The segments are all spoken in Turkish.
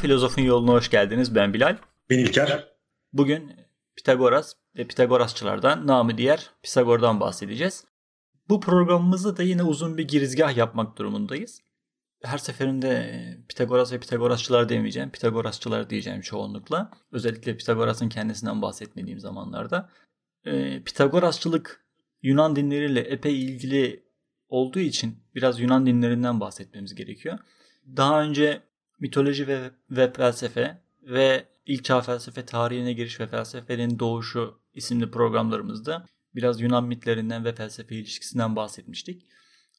Filozofun Yoluna hoş geldiniz. Ben Bilal. Ben İlker. Bugün Pitagoras ve Pitagorasçılardan, namı diğer Pisagor'dan bahsedeceğiz. Bu programımızda da yine uzun bir girizgah yapmak durumundayız. Her seferinde Pitagoras ve Pitagorasçılar demeyeceğim, Pitagorasçılar diyeceğim çoğunlukla. Özellikle Pitagoras'ın kendisinden bahsetmediğim zamanlarda. Ee, Pitagorasçılık Yunan dinleriyle epey ilgili olduğu için biraz Yunan dinlerinden bahsetmemiz gerekiyor. Daha önce mitoloji ve, ve felsefe ve ilk çağ felsefe tarihine giriş ve felsefenin doğuşu isimli programlarımızda biraz Yunan mitlerinden ve felsefe ilişkisinden bahsetmiştik.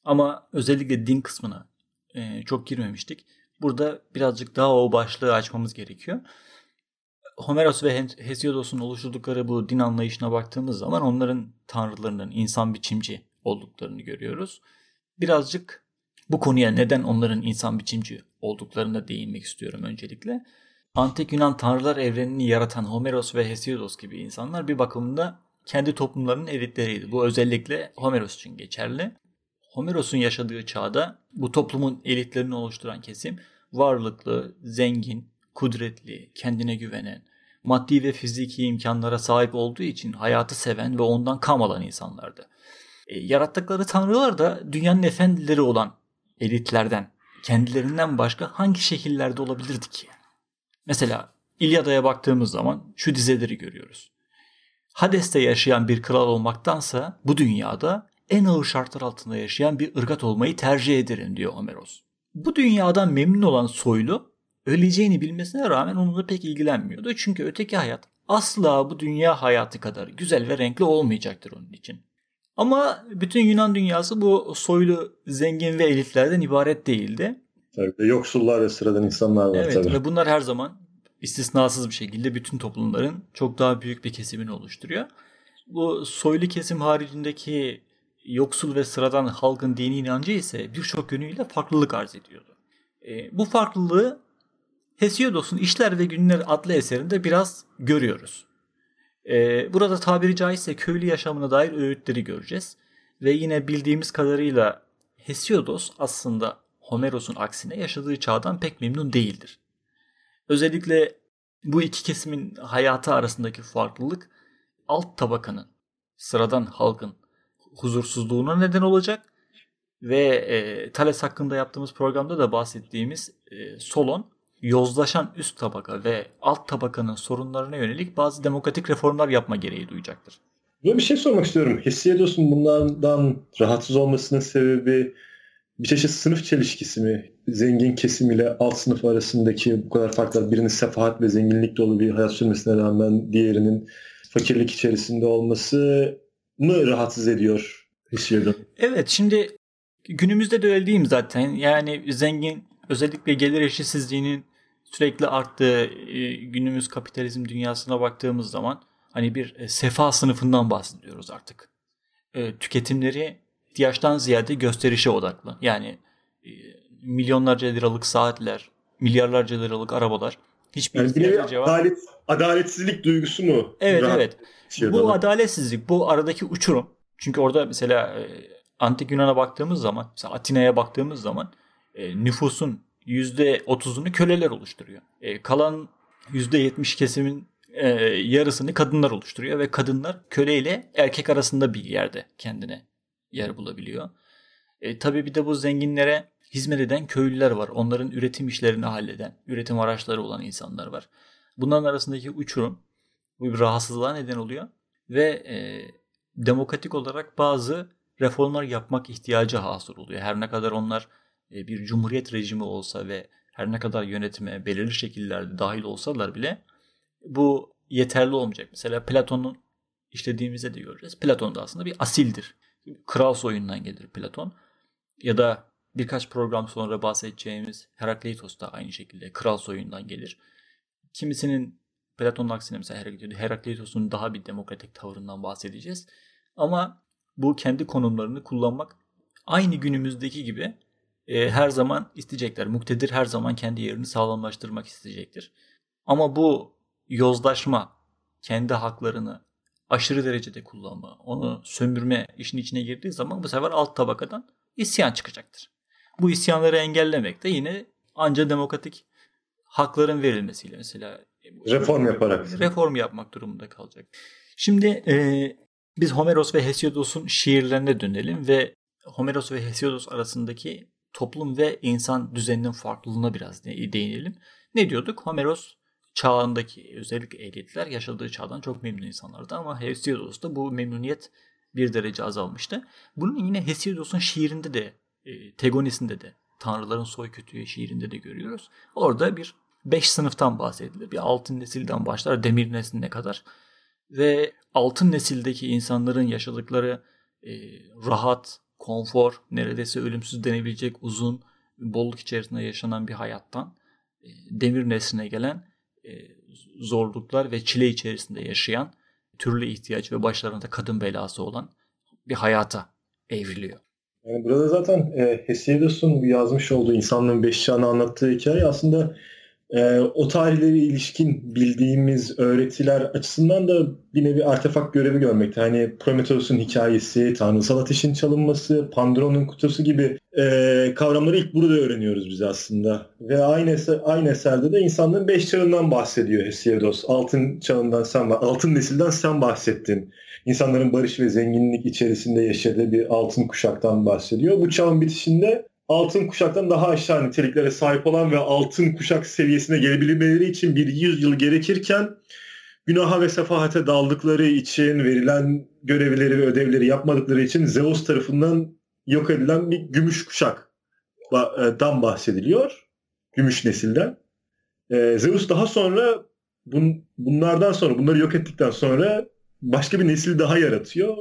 Ama özellikle din kısmına e, çok girmemiştik. Burada birazcık daha o başlığı açmamız gerekiyor. Homeros ve Hesiodos'un oluşturdukları bu din anlayışına baktığımız zaman onların tanrılarının insan biçimci olduklarını görüyoruz. Birazcık bu konuya neden onların insan biçimci olduklarına değinmek istiyorum öncelikle. Antik Yunan tanrılar evrenini yaratan Homeros ve Hesiodos gibi insanlar bir bakımda kendi toplumlarının elitleriydi. Bu özellikle Homeros için geçerli. Homeros'un yaşadığı çağda bu toplumun elitlerini oluşturan kesim varlıklı, zengin, kudretli, kendine güvenen, maddi ve fiziki imkanlara sahip olduğu için hayatı seven ve ondan kam alan insanlardı. E, yarattıkları tanrılar da dünyanın efendileri olan elitlerden, kendilerinden başka hangi şekillerde olabilirdi ki? Mesela İlyada'ya baktığımız zaman şu dizeleri görüyoruz. Hades'te yaşayan bir kral olmaktansa bu dünyada en ağır şartlar altında yaşayan bir ırgat olmayı tercih ederim diyor Homeros. Bu dünyadan memnun olan soylu öleceğini bilmesine rağmen onunla pek ilgilenmiyordu. Çünkü öteki hayat asla bu dünya hayatı kadar güzel ve renkli olmayacaktır onun için. Ama bütün Yunan dünyası bu soylu, zengin ve elitlerden ibaret değildi. Tabii yoksullar ve sıradan insanlar var evet, tabii. Ve bunlar her zaman istisnasız bir şekilde bütün toplumların çok daha büyük bir kesimini oluşturuyor. Bu soylu kesim haricindeki yoksul ve sıradan halkın dini inancı ise birçok yönüyle farklılık arz ediyordu. E, bu farklılığı Hesiodos'un İşler ve Günler adlı eserinde biraz görüyoruz. Ee, burada tabiri caizse köylü yaşamına dair öğütleri göreceğiz. Ve yine bildiğimiz kadarıyla Hesiodos aslında Homeros'un aksine yaşadığı çağdan pek memnun değildir. Özellikle bu iki kesimin hayatı arasındaki farklılık alt tabakanın, sıradan halkın huzursuzluğuna neden olacak ve e, Thales hakkında yaptığımız programda da bahsettiğimiz e, Solon yozlaşan üst tabaka ve alt tabakanın sorunlarına yönelik bazı demokratik reformlar yapma gereği duyacaktır. Böyle bir şey sormak istiyorum. Hesiodos'un bunlardan rahatsız olmasının sebebi bir çeşit sınıf çelişkisi mi? Zengin kesim ile alt sınıf arasındaki bu kadar farklar birinin sefahat ve zenginlik dolu bir hayat sürmesine rağmen diğerinin fakirlik içerisinde olması mı rahatsız ediyor Hesiodos? Evet şimdi günümüzde de öyle değil mi zaten? Yani zengin özellikle gelir eşitsizliğinin sürekli arttığı e, günümüz kapitalizm dünyasına baktığımız zaman hani bir e, sefa sınıfından bahsediyoruz artık. E, tüketimleri ihtiyaçtan ziyade gösterişe odaklı. Yani milyonlarca liralık saatler, milyarlarca liralık arabalar hiçbir yani bir cevap. Adalet, adaletsizlik duygusu mu? Evet Rahat evet. Bu bana. adaletsizlik, bu aradaki uçurum. Çünkü orada mesela antik Yunan'a baktığımız zaman, mesela Atina'ya baktığımız zaman nüfusun %30'unu köleler oluşturuyor. E, kalan %70 kesimin e, yarısını kadınlar oluşturuyor ve kadınlar köle ile erkek arasında bir yerde kendine yer bulabiliyor. E, tabii bir de bu zenginlere hizmet eden köylüler var. Onların üretim işlerini halleden, üretim araçları olan insanlar var. Bunların arasındaki uçurum bu bir rahatsızlığa neden oluyor ve e, demokratik olarak bazı reformlar yapmak ihtiyacı hasıl oluyor. Her ne kadar onlar bir cumhuriyet rejimi olsa ve her ne kadar yönetime belirli şekillerde dahil olsalar bile bu yeterli olmayacak. Mesela Platon'un işlediğimizde de göreceğiz. Platon da aslında bir asildir. Kral soyundan gelir Platon. Ya da birkaç program sonra bahsedeceğimiz Herakleitos da aynı şekilde kral soyundan gelir. Kimisinin Platon'un aksine mesela Herakleitos'un daha bir demokratik tavırından bahsedeceğiz. Ama bu kendi konumlarını kullanmak aynı günümüzdeki gibi e, her zaman isteyecekler. Muktedir her zaman kendi yerini sağlamlaştırmak isteyecektir. Ama bu yozlaşma, kendi haklarını aşırı derecede kullanma, onu sömürme işin içine girdiği zaman bu sefer alt tabakadan isyan çıkacaktır. Bu isyanları engellemek de yine anca demokratik hakların verilmesiyle mesela reform yaparak reform yapmak durumunda kalacak. Şimdi e, biz Homeros ve Hesiodos'un şiirlerine dönelim ve Homeros ve Hesiodos arasındaki toplum ve insan düzeninin farklılığına biraz değinelim. Ne diyorduk? Homeros çağındaki özellikle elitler yaşadığı çağdan çok memnun insanlardı ama Hesiodos'ta bu memnuniyet bir derece azalmıştı. Bunun yine Hesiodos'un şiirinde de e, Tegonis'inde de Tanrıların Soy Kötüyü şiirinde de görüyoruz. Orada bir beş sınıftan bahsedilir. Bir altın nesilden başlar demir nesline kadar. Ve altın nesildeki insanların yaşadıkları e, rahat, konfor, neredeyse ölümsüz denebilecek uzun, bolluk içerisinde yaşanan bir hayattan e, demir nesline gelen e, zorluklar ve çile içerisinde yaşayan, türlü ihtiyaç ve başlarında kadın belası olan bir hayata evriliyor. Yani burada zaten e, Hesiodos'un yazmış olduğu insanlığın beş çağını anlattığı hikaye aslında e, o tarihlere ilişkin bildiğimiz öğretiler açısından da bir nevi artefakt görevi görmekte. Hani Prometheus'un hikayesi, tanrısal ateşin çalınması, Pandora'nın kutusu gibi e, kavramları ilk burada öğreniyoruz biz aslında. Ve aynı, eser, aynı eserde de insanlığın beş çağından bahsediyor Hesiodos. Altın çağından sen, altın nesilden sen bahsettin. İnsanların barış ve zenginlik içerisinde yaşadığı bir altın kuşaktan bahsediyor. Bu çağın bitişinde altın kuşaktan daha aşağı niteliklere sahip olan ve altın kuşak seviyesine gelebilmeleri için bir yüzyıl gerekirken günaha ve sefahate daldıkları için verilen görevleri ve ödevleri yapmadıkları için Zeus tarafından yok edilen bir gümüş kuşaktan e, bahsediliyor. Gümüş nesilden. E, Zeus daha sonra bun, bunlardan sonra bunları yok ettikten sonra başka bir nesil daha yaratıyor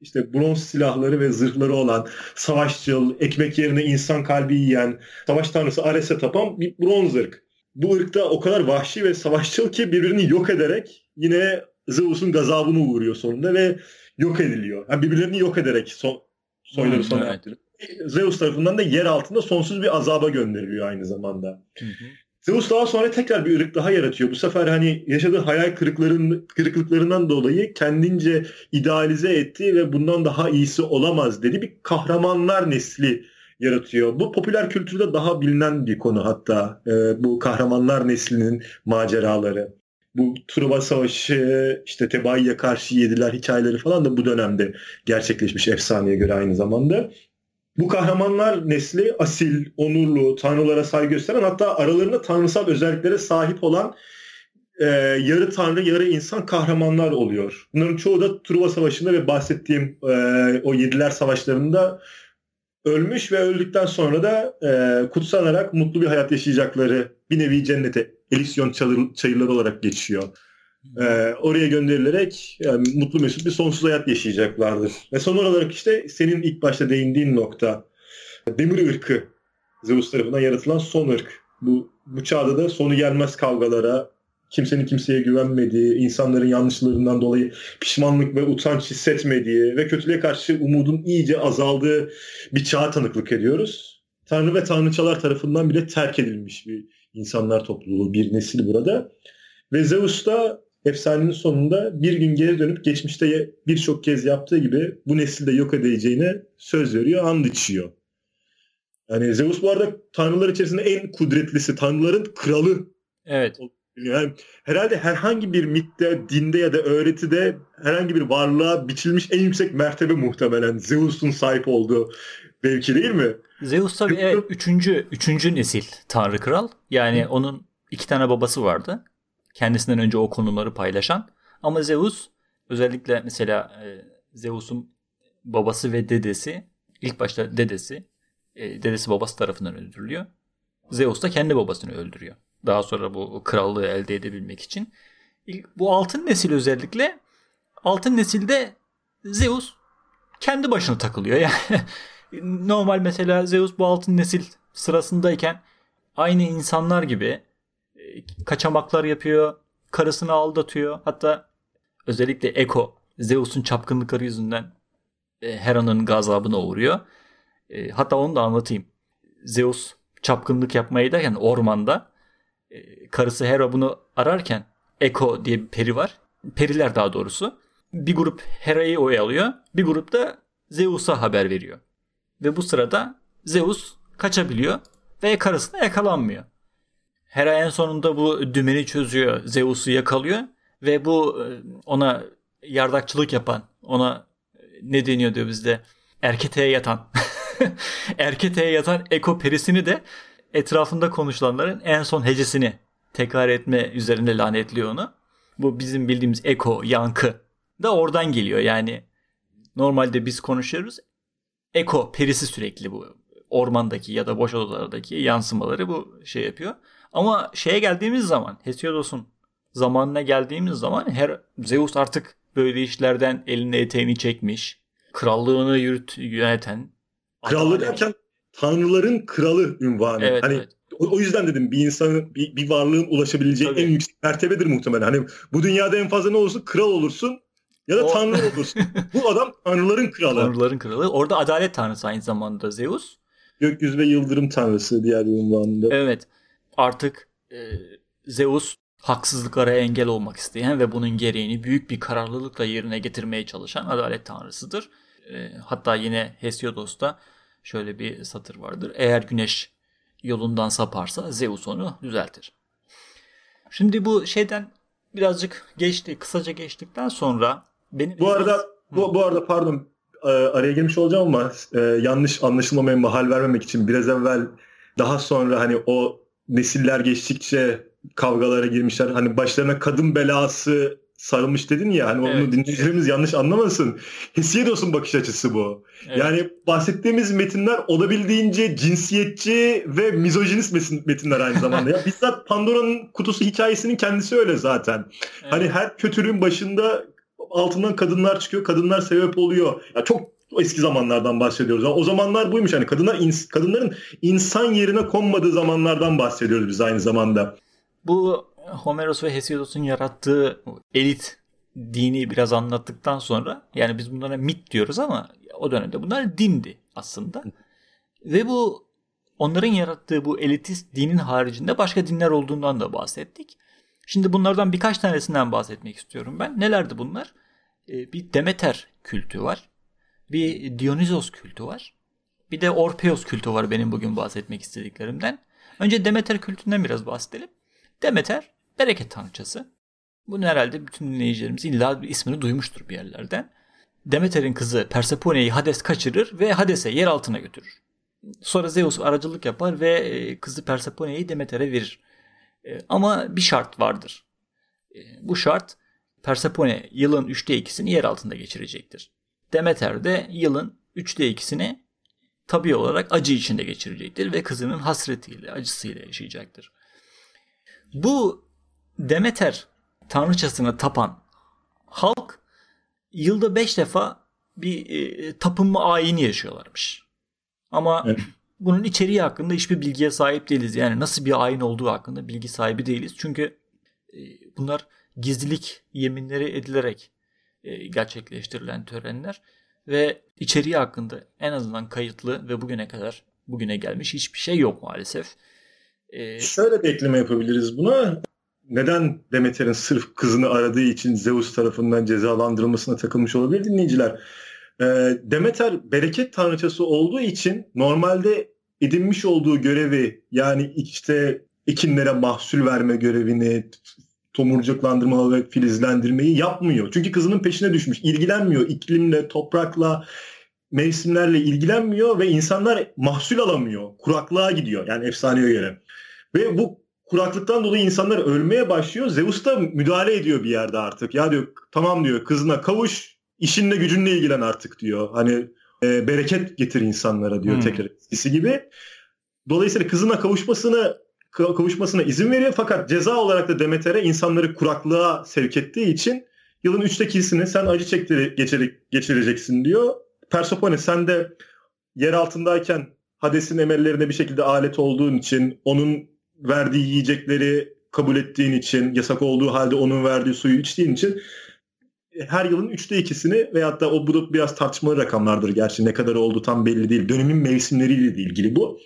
işte bronz silahları ve zırhları olan, savaşçıl, ekmek yerine insan kalbi yiyen, savaş tanrısı Ares'e tapan bir bronz ırk. Bu ırkta o kadar vahşi ve savaşçıl ki birbirini yok ederek yine Zeus'un gazabını uğruyor sonunda ve yok ediliyor. Yani birbirlerini yok ederek son, soyları hmm, sona evet. Zeus tarafından da yer altında sonsuz bir azaba gönderiliyor aynı zamanda. Hı hı. Zeus daha sonra tekrar bir ırk daha yaratıyor. Bu sefer hani yaşadığı hayal kırıkların, kırıklıklarından dolayı kendince idealize ettiği ve bundan daha iyisi olamaz dedi bir kahramanlar nesli yaratıyor. Bu popüler kültürde daha bilinen bir konu hatta e, bu kahramanlar neslinin maceraları. Bu Truva Savaşı, işte Tebai'ye karşı yediler hikayeleri falan da bu dönemde gerçekleşmiş efsaneye göre aynı zamanda. Bu kahramanlar nesli asil, onurlu, tanrılara saygı gösteren hatta aralarında tanrısal özelliklere sahip olan e, yarı tanrı, yarı insan kahramanlar oluyor. Bunların çoğu da Truva Savaşı'nda ve bahsettiğim e, o Yediler Savaşları'nda ölmüş ve öldükten sonra da e, kutsanarak mutlu bir hayat yaşayacakları bir nevi cennete, Elisyon çayırları olarak geçiyor. Ee, oraya gönderilerek yani mutlu mesut bir sonsuz hayat yaşayacaklardır. Ve son olarak işte senin ilk başta değindiğin nokta demir ırkı Zeus tarafından yaratılan son ırk. Bu, bu çağda da sonu gelmez kavgalara, kimsenin kimseye güvenmediği, insanların yanlışlarından dolayı pişmanlık ve utanç hissetmediği ve kötülüğe karşı umudun iyice azaldığı bir çağa tanıklık ediyoruz. Tanrı ve tanrıçalar tarafından bile terk edilmiş bir insanlar topluluğu, bir nesil burada. Ve Zeus da efsanenin sonunda bir gün geri dönüp geçmişte birçok kez yaptığı gibi bu nesilde yok edeceğine söz veriyor, and içiyor. Yani Zeus bu arada tanrılar içerisinde en kudretlisi, tanrıların kralı. Evet. Yani herhalde herhangi bir mitte, dinde ya da öğretide herhangi bir varlığa biçilmiş en yüksek mertebe muhtemelen Zeus'un sahip olduğu belki değil mi? Zeus tabii evet, üçüncü, üçüncü nesil tanrı kral. Yani onun iki tane babası vardı kendisinden önce o konuları paylaşan. Ama Zeus özellikle mesela e, Zeus'un babası ve dedesi ilk başta dedesi e, dedesi babası tarafından öldürülüyor. Zeus da kendi babasını öldürüyor. Daha sonra bu krallığı elde edebilmek için. Bu altın nesil özellikle altın nesilde Zeus kendi başına takılıyor. Yani normal mesela Zeus bu altın nesil sırasındayken aynı insanlar gibi kaçamaklar yapıyor. Karısını aldatıyor. Hatta özellikle Eko Zeus'un çapkınlıkları yüzünden e, Hera'nın gazabına uğruyor. E, hatta onu da anlatayım. Zeus çapkınlık yapmayı derken ormanda e, karısı Hera bunu ararken Eko diye bir peri var. Periler daha doğrusu. Bir grup Hera'yı oyalıyor. Bir grup da Zeus'a haber veriyor. Ve bu sırada Zeus kaçabiliyor ve karısına yakalanmıyor. Hera en sonunda bu dümeni çözüyor. Zeus'u yakalıyor ve bu e, ona yardakçılık yapan, ona e, ne deniyor diyor bizde? Erketeye yatan. Erketeye yatan Eko perisini de etrafında konuşulanların en son hecesini tekrar etme üzerine lanetliyor onu. Bu bizim bildiğimiz eko, yankı da oradan geliyor. Yani normalde biz konuşuyoruz. Eko perisi sürekli bu ormandaki ya da boş odalardaki yansımaları bu şey yapıyor. Ama şeye geldiğimiz zaman Hesiodos'un zamanına geldiğimiz zaman her Zeus artık böyle işlerden elini eteğini çekmiş. Krallığını yürüt, yöneten. Krallığı derken tanrıların kralı ünvanı. Evet, hani evet. o, o yüzden dedim bir insanın bir, bir varlığın ulaşabileceği Tabii. en yüksek mertebedir muhtemelen. Hani bu dünyada en fazla ne olursun? Kral olursun ya da O- tanrı olursun. bu adam tanrıların kralı. Tanrıların kralı. Orada adalet tanrısı aynı zamanda Zeus. Gökyüzü ve yıldırım tanrısı diğer ünvanında. Evet. Artık e, Zeus haksızlıklara engel olmak isteyen ve bunun gereğini büyük bir kararlılıkla yerine getirmeye çalışan adalet tanrısıdır. E, hatta yine Hesiodos'ta şöyle bir satır vardır. Eğer güneş yolundan saparsa Zeus onu düzeltir. Şimdi bu şeyden birazcık geçti, kısaca geçtikten sonra benim Bu arada bu, bu arada pardon e, araya girmiş olacağım ama e, yanlış anlaşılmamaya mahal vermemek için biraz evvel daha sonra hani o nesiller geçtikçe kavgalara girmişler. Hani başlarına kadın belası sarılmış dedin ya hani onu Evet. dinleyicilerimiz yanlış anlamasın. Hesiodos'un bakış açısı bu. Evet. Yani bahsettiğimiz metinler olabildiğince cinsiyetçi ve mizojinist metin- metinler aynı zamanda. ya bizzat Pandora'nın kutusu hikayesinin kendisi öyle zaten. Evet. Hani her kötülüğün başında altından kadınlar çıkıyor, kadınlar sebep oluyor. Ya çok eski zamanlardan bahsediyoruz. O zamanlar buymuş hani kadınlar ins- kadınların insan yerine konmadığı zamanlardan bahsediyoruz biz aynı zamanda. Bu Homeros ve Hesiodos'un yarattığı elit dini biraz anlattıktan sonra yani biz bunlara mit diyoruz ama o dönemde bunlar dindi aslında. Ve bu onların yarattığı bu elitist dinin haricinde başka dinler olduğundan da bahsettik. Şimdi bunlardan birkaç tanesinden bahsetmek istiyorum ben. Nelerdi bunlar? Ee, Bir Demeter kültü var. Bir Dionysos kültü var. Bir de Orpheus kültü var benim bugün bahsetmek istediklerimden. Önce Demeter kültünden biraz bahsedelim. Demeter bereket tanrıçası. Bunu herhalde bütün dinleyicilerimiz illa bir ismini duymuştur bir yerlerden. Demeter'in kızı Persephone'yi Hades kaçırır ve Hades'e yer altına götürür. Sonra Zeus aracılık yapar ve e, kızı Persephone'yi Demeter'e verir. E, Ama bir şart vardır. E, Bu şart Persephone yılın 3'te 2'sini yer altında geçirecektir. Demeter de yılın 3'te 2'sini tabi olarak acı içinde geçirecektir ve kızının hasretiyle, acısıyla yaşayacaktır. Bu Demeter tanrıçasına tapan halk yılda 5 defa bir e, tapınma ayini yaşıyorlarmış. Ama Evet. bunun içeriği hakkında hiçbir bilgiye sahip değiliz. Yani nasıl bir ayin olduğu hakkında bilgi sahibi değiliz. Çünkü e, bunlar gizlilik yeminleri edilerek gerçekleştirilen törenler ve içeriği hakkında en azından kayıtlı ve bugüne kadar bugüne gelmiş hiçbir şey yok maalesef. E, Şöyle bir ekleme yapabiliriz buna. Neden Demeter'in sırf kızını aradığı için Zeus tarafından cezalandırılmasına takılmış olabilir dinleyiciler? Ee, Demeter bereket tanrıçası olduğu için normalde edinmiş olduğu görevi yani işte ekinlere mahsul verme görevini, tomurcuklandırma ve filizlendirmeyi yapmıyor. Çünkü kızının peşine düşmüş. ilgilenmiyor. iklimle, toprakla, mevsimlerle ilgilenmiyor ve insanlar mahsul alamıyor. Kuraklığa gidiyor yani efsaneye göre. Ve bu kuraklıktan dolayı insanlar ölmeye başlıyor. Zeus da müdahale ediyor bir yerde artık. Ya diyor tamam diyor kızına kavuş işinle gücünle ilgilen artık diyor. Hani e, bereket getir insanlara diyor Hmm. tekrar eskisi gibi. Dolayısıyla kızına kavuşmasını ka- kavuşmasına izin veriyor fakat ceza olarak da Demeter'e insanları kuraklığa sevk ettiği için yılın üçte ikisini sen acı geçirerek- geçireceksin diyor. Persephone sen de yer altındayken Hades'in emellerine bir şekilde alet olduğun için onun verdiği yiyecekleri kabul ettiğin için yasak olduğu halde onun verdiği suyu içtiğin için her yılın üçte ikisini veyahut da o bu biraz tartışmalı rakamlardır gerçi ne kadar oldu tam belli değil. Dönemin mevsimleriyle de ilgili bu.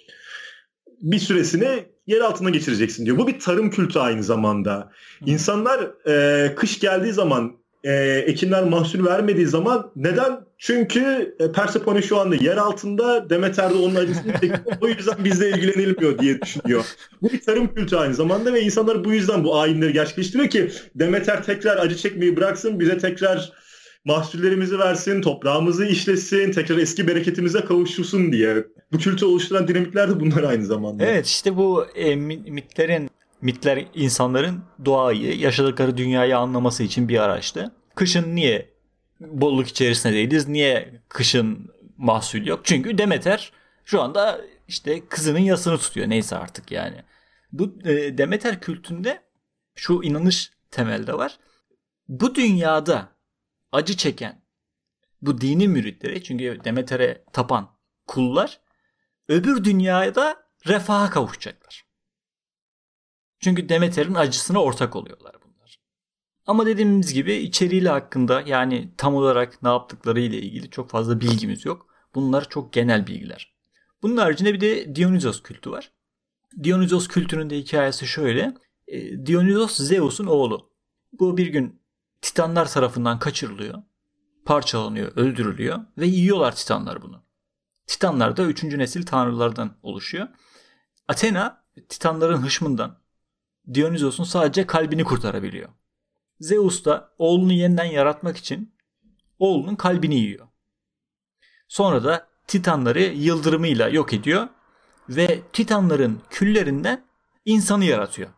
Bir süresini yer altına geçireceksin diyor. Bu bir tarım kültü aynı zamanda. İnsanlar e, kış geldiği zaman e, ekinler mahsul vermediği zaman neden? Çünkü e, Persephone şu anda yer altında Demeter de onun acısını çekiyor. o yüzden bizle ilgilenilmiyor diye düşünüyor. Bu bir tarım kültü aynı zamanda ve insanlar bu yüzden bu ayinleri gerçekleştiriyor ki Demeter tekrar acı çekmeyi bıraksın bize tekrar mahsullerimizi versin, toprağımızı işlesin, tekrar eski bereketimize kavuşsun diye. Bu kültü oluşturan dinamikler de bunlar aynı zamanda. Evet işte bu e, mitlerin mitler insanların doğayı, yaşadıkları dünyayı anlaması için bir araçtı. Kışın niye bolluk içerisinde değiliz? Niye kışın mahsul yok? Çünkü Demeter şu anda işte kızının yasını tutuyor. Neyse artık yani. Bu e, Demeter kültünde şu inanış temelde var. Bu dünyada acı çeken bu dini müritleri çünkü Demeter'e tapan kullar öbür dünyada refaha kavuşacaklar. Çünkü Demeter'in acısına ortak oluyorlar bunlar. Ama dediğimiz gibi içeriğiyle hakkında yani tam olarak ne yaptıkları ile ilgili çok fazla bilgimiz yok. Bunlar çok genel bilgiler. Bunun haricinde bir de Dionysos kültü var. Dionysos kültünün de hikayesi şöyle. E, Dionysos Zeus'un oğlu. Bu bir gün Titanlar tarafından kaçırılıyor. Parçalanıyor, öldürülüyor ve yiyorlar Titanlar bunu. Titanlar da üçüncü nesil tanrılardan oluşuyor. Athena Titanların hışmından Dionysos'un sadece kalbini kurtarabiliyor. Zeus da oğlunu yeniden yaratmak için oğlunun kalbini yiyor. Sonra da Titanları yıldırımıyla yok ediyor ve Titanların küllerinden insanı yaratıyor.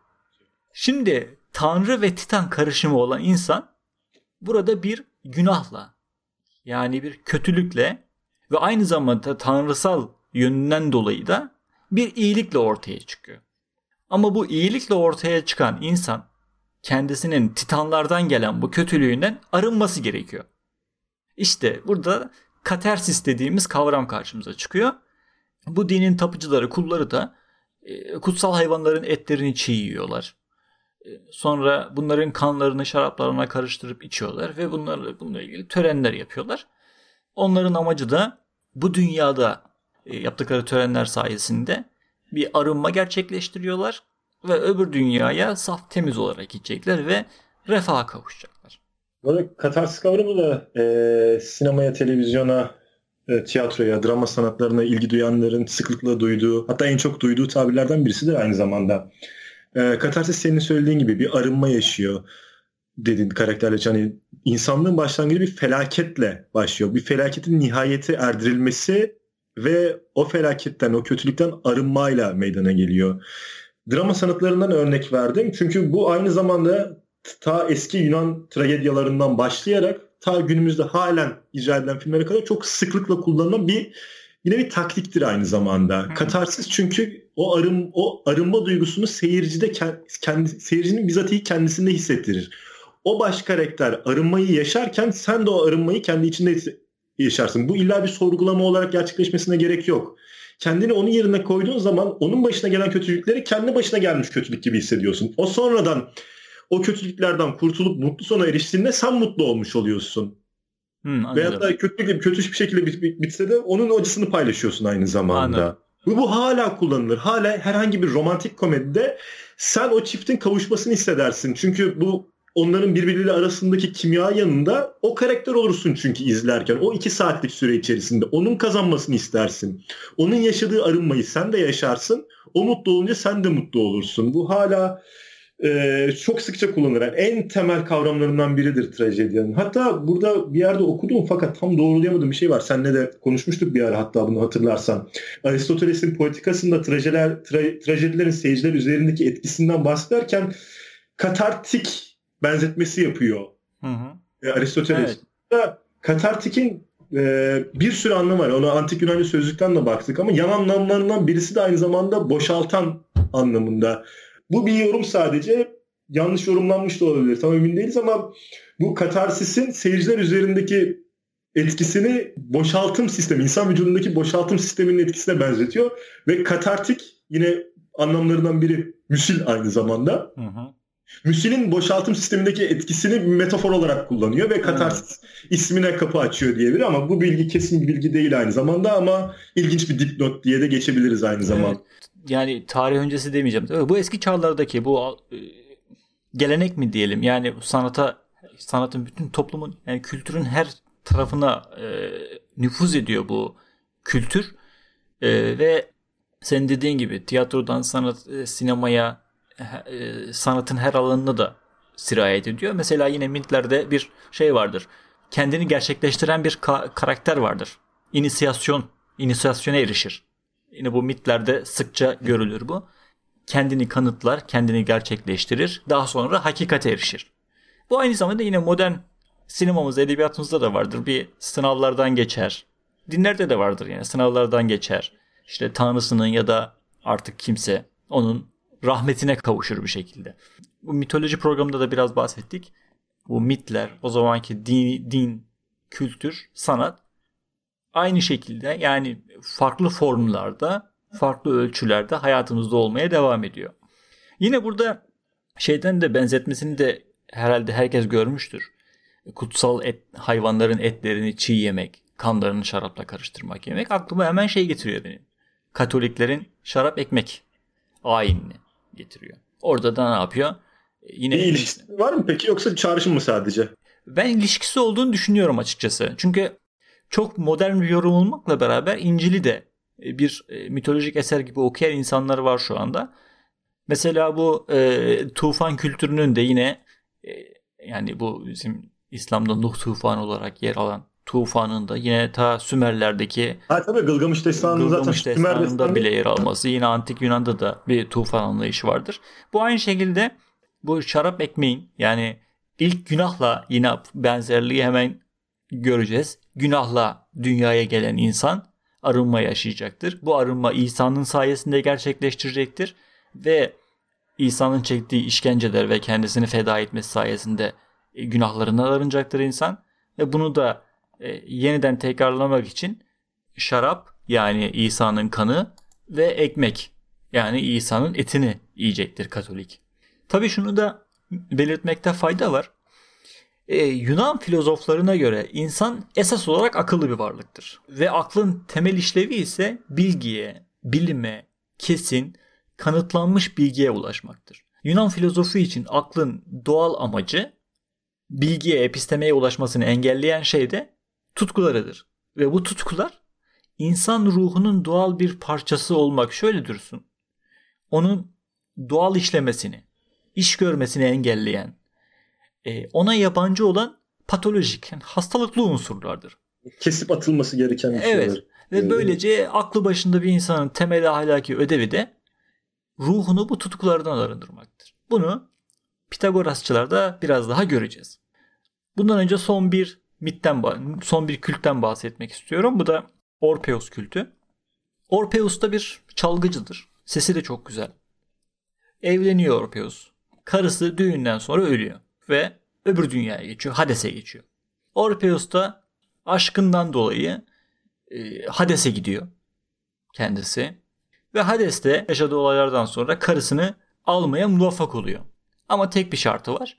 Şimdi Tanrı ve Titan karışımı olan insan burada bir günahla yani bir kötülükle ve aynı zamanda tanrısal yönünden dolayı da bir iyilikle ortaya çıkıyor. Ama bu iyilikle ortaya çıkan insan kendisinin titanlardan gelen bu kötülüğünden arınması gerekiyor. İşte burada katersis dediğimiz kavram karşımıza çıkıyor. Bu dinin tapıcıları, kulları da e, kutsal hayvanların etlerini çiğ yiyorlar. E, sonra bunların kanlarını şaraplarına karıştırıp içiyorlar ve bunlarla bununla ilgili törenler yapıyorlar. Onların amacı da bu dünyada e, yaptıkları törenler sayesinde bir arınma gerçekleştiriyorlar ve öbür dünyaya saf temiz olarak gidecekler ve refaha kavuşacaklar. Böyle katarsis kavramı da e, sinemaya, televizyona, e, tiyatroya, drama sanatlarına ilgi duyanların sıklıkla duyduğu, hatta en çok duyduğu tabirlerden birisidir aynı zamanda. E, katarsis senin söylediğin gibi bir arınma yaşıyor dedin karakterle. Hani insanlığın başlangıcı bir felaketle başlıyor. Bir felaketin nihayeti erdirilmesi ve o felaketten, o kötülükten arınmayla meydana geliyor. Drama sanatlarından örnek verdim. Çünkü bu aynı zamanda ta eski Yunan tragedyalarından başlayarak ta günümüzde halen icra edilen filmlere kadar çok sıklıkla kullanılan bir yine bir taktiktir aynı zamanda. Katarsis çünkü o arım o arınma duygusunu seyircide kendi seyircinin bizatihi kendisinde hissettirir. O baş karakter arınmayı yaşarken sen de o arınmayı kendi içinde yaşarsın. Bu illa bir sorgulama olarak gerçekleşmesine gerek yok. Kendini onun yerine koyduğun zaman onun başına gelen kötülükleri kendi başına gelmiş kötülük gibi hissediyorsun. O sonradan o kötülüklerden kurtulup mutlu sona eriştiğinde sen mutlu olmuş oluyorsun. Hmm, Veyahut da kötülük kötü bir şekilde bit, bit, bitse de onun acısını paylaşıyorsun aynı zamanda. Anladım. Bu, bu hala kullanılır. Hala herhangi bir romantik komedide sen o çiftin kavuşmasını hissedersin. Çünkü bu onların birbirleriyle arasındaki kimya yanında o karakter olursun çünkü izlerken. O iki saatlik süre içerisinde onun kazanmasını istersin. Onun yaşadığı arınmayı sen de yaşarsın. O mutlu olunca sen de mutlu olursun. Bu hala e, çok sıkça kullanılır. Yani en temel kavramlarından biridir trajedinin. Hatta burada bir yerde okudum fakat tam doğrulayamadığım bir şey var. Seninle de konuşmuştuk bir ara hatta bunu hatırlarsan. Aristoteles'in politikasında trajediler, tra, trajedilerin seyirciler üzerindeki etkisinden bahsederken katartik benzetmesi yapıyor. Hı hı. E, Aristoteles. Evet. Katartik'in e, bir sürü anlamı var. Ona antik Yunanca sözlükten de baktık ama yan anlamlarından birisi de aynı zamanda boşaltan anlamında. Bu bir yorum sadece yanlış yorumlanmış da olabilir. Tam emin değiliz ama bu katarsisin seyirciler üzerindeki etkisini boşaltım sistemi, insan vücudundaki boşaltım sisteminin etkisine benzetiyor. Ve katartik yine anlamlarından biri müsil aynı zamanda. Hı hı. Müsil'in boşaltım sistemindeki etkisini metafor olarak kullanıyor ve katarsis hmm. ismine kapı açıyor diyebilir ama bu bilgi kesin bir bilgi değil aynı zamanda ama ilginç bir dipnot diye de geçebiliriz aynı zamanda. Evet. Yani tarih öncesi demeyeceğim. Bu eski çağlardaki bu e, gelenek mi diyelim yani sanata sanatın bütün toplumun yani kültürün her tarafına e, nüfuz ediyor bu kültür e, ve senin dediğin gibi tiyatrodan sanat e, sinemaya e, sanatın her alanına da sirayet ediyor. Mesela yine Mintler'de bir şey vardır. Kendini gerçekleştiren bir ka- karakter vardır. İnisiyasyon, inisiyasyona erişir. Yine bu mitlerde sıkça görülür bu. Kendini kanıtlar, kendini gerçekleştirir. Daha sonra hakikate erişir. Bu aynı zamanda yine modern sinemamızda, edebiyatımızda da vardır. Bir sınavlardan geçer. Dinlerde de vardır yani sınavlardan geçer. İşte tanrısının ya da artık kimse onun rahmetine kavuşur bir şekilde. Bu mitoloji programında da biraz bahsettik. Bu mitler, o zamanki din, din kültür, sanat aynı şekilde yani farklı formlarda, farklı ölçülerde hayatımızda olmaya devam ediyor. Yine burada şeyden de benzetmesini de herhalde herkes görmüştür. Kutsal et, hayvanların etlerini çiğ yemek, kanlarını şarapla karıştırmak yemek aklıma hemen şey getiriyor benim. Katoliklerin şarap ekmek ayinini getiriyor. Orada da ne yapıyor? Yine bir ilişkisi var mı peki yoksa çağrışım mı sadece? Ben ilişkisi olduğunu düşünüyorum açıkçası. Çünkü çok modern bir yorum olmakla beraber İncil'i de e, bir e, mitolojik eser gibi okuyan insanlar var şu anda. Mesela bu e, tufan kültürünün de yine e, yani bu bizim İslam'da Nuh tufanı olarak yer alan tufanın da yine ta Sümerlerdeki ha, tabii Gılgamış Destanı'nın Gılgamış zaten Destanı'nda bile yer alması yine antik Yunan'da da bir tufan anlayışı vardır. Bu aynı şekilde bu şarap ekmeğin yani ilk günahla yine benzerliği hemen göreceğiz. Günahla dünyaya gelen insan arınma yaşayacaktır. Bu arınma İsa'nın sayesinde gerçekleştirecektir ve İsa'nın çektiği işkenceler ve kendisini feda etmesi sayesinde e, günahlarından arınacaktır insan ve bunu da e, yeniden tekrarlamak için şarap yani İsa'nın kanı ve ekmek yani İsa'nın etini yiyecektir Katolik. Tabii şunu da belirtmekte fayda var. Ee, Yunan filozoflarına göre insan esas olarak akıllı bir varlıktır. Ve aklın temel işlevi ise bilgiye, bilime, kesin, kanıtlanmış bilgiye ulaşmaktır. Yunan filozofu için aklın doğal amacı bilgiye, epistemeye ulaşmasını engelleyen şey de tutkularıdır. Ve bu tutkular insan ruhunun doğal bir parçası olmak şöyle dursun. Onun doğal işlemesini, iş görmesini engelleyen, e, ona yabancı olan patolojik, yani hastalıklı unsurlardır. Kesip atılması gereken bir Evet. Şeyler. Ve böylece aklı başında bir insanın temel ahlaki ödevi de ruhunu bu tutkulardan arındırmaktır. Bunu Pitagorasçılarda biraz daha göreceğiz. Bundan önce son bir mitten, son bir kültten bahsetmek istiyorum. Bu da Orpheus kültü. Orpheus da bir çalgıcıdır. Sesi de çok güzel. Evleniyor Orpheus. Karısı düğünden sonra ölüyor ve öbür dünyaya geçiyor. Hades'e geçiyor. Orpheus da aşkından dolayı e, Hades'e gidiyor kendisi. Ve Hades'te yaşadığı olaylardan sonra karısını almaya muvaffak oluyor. Ama tek bir şartı var.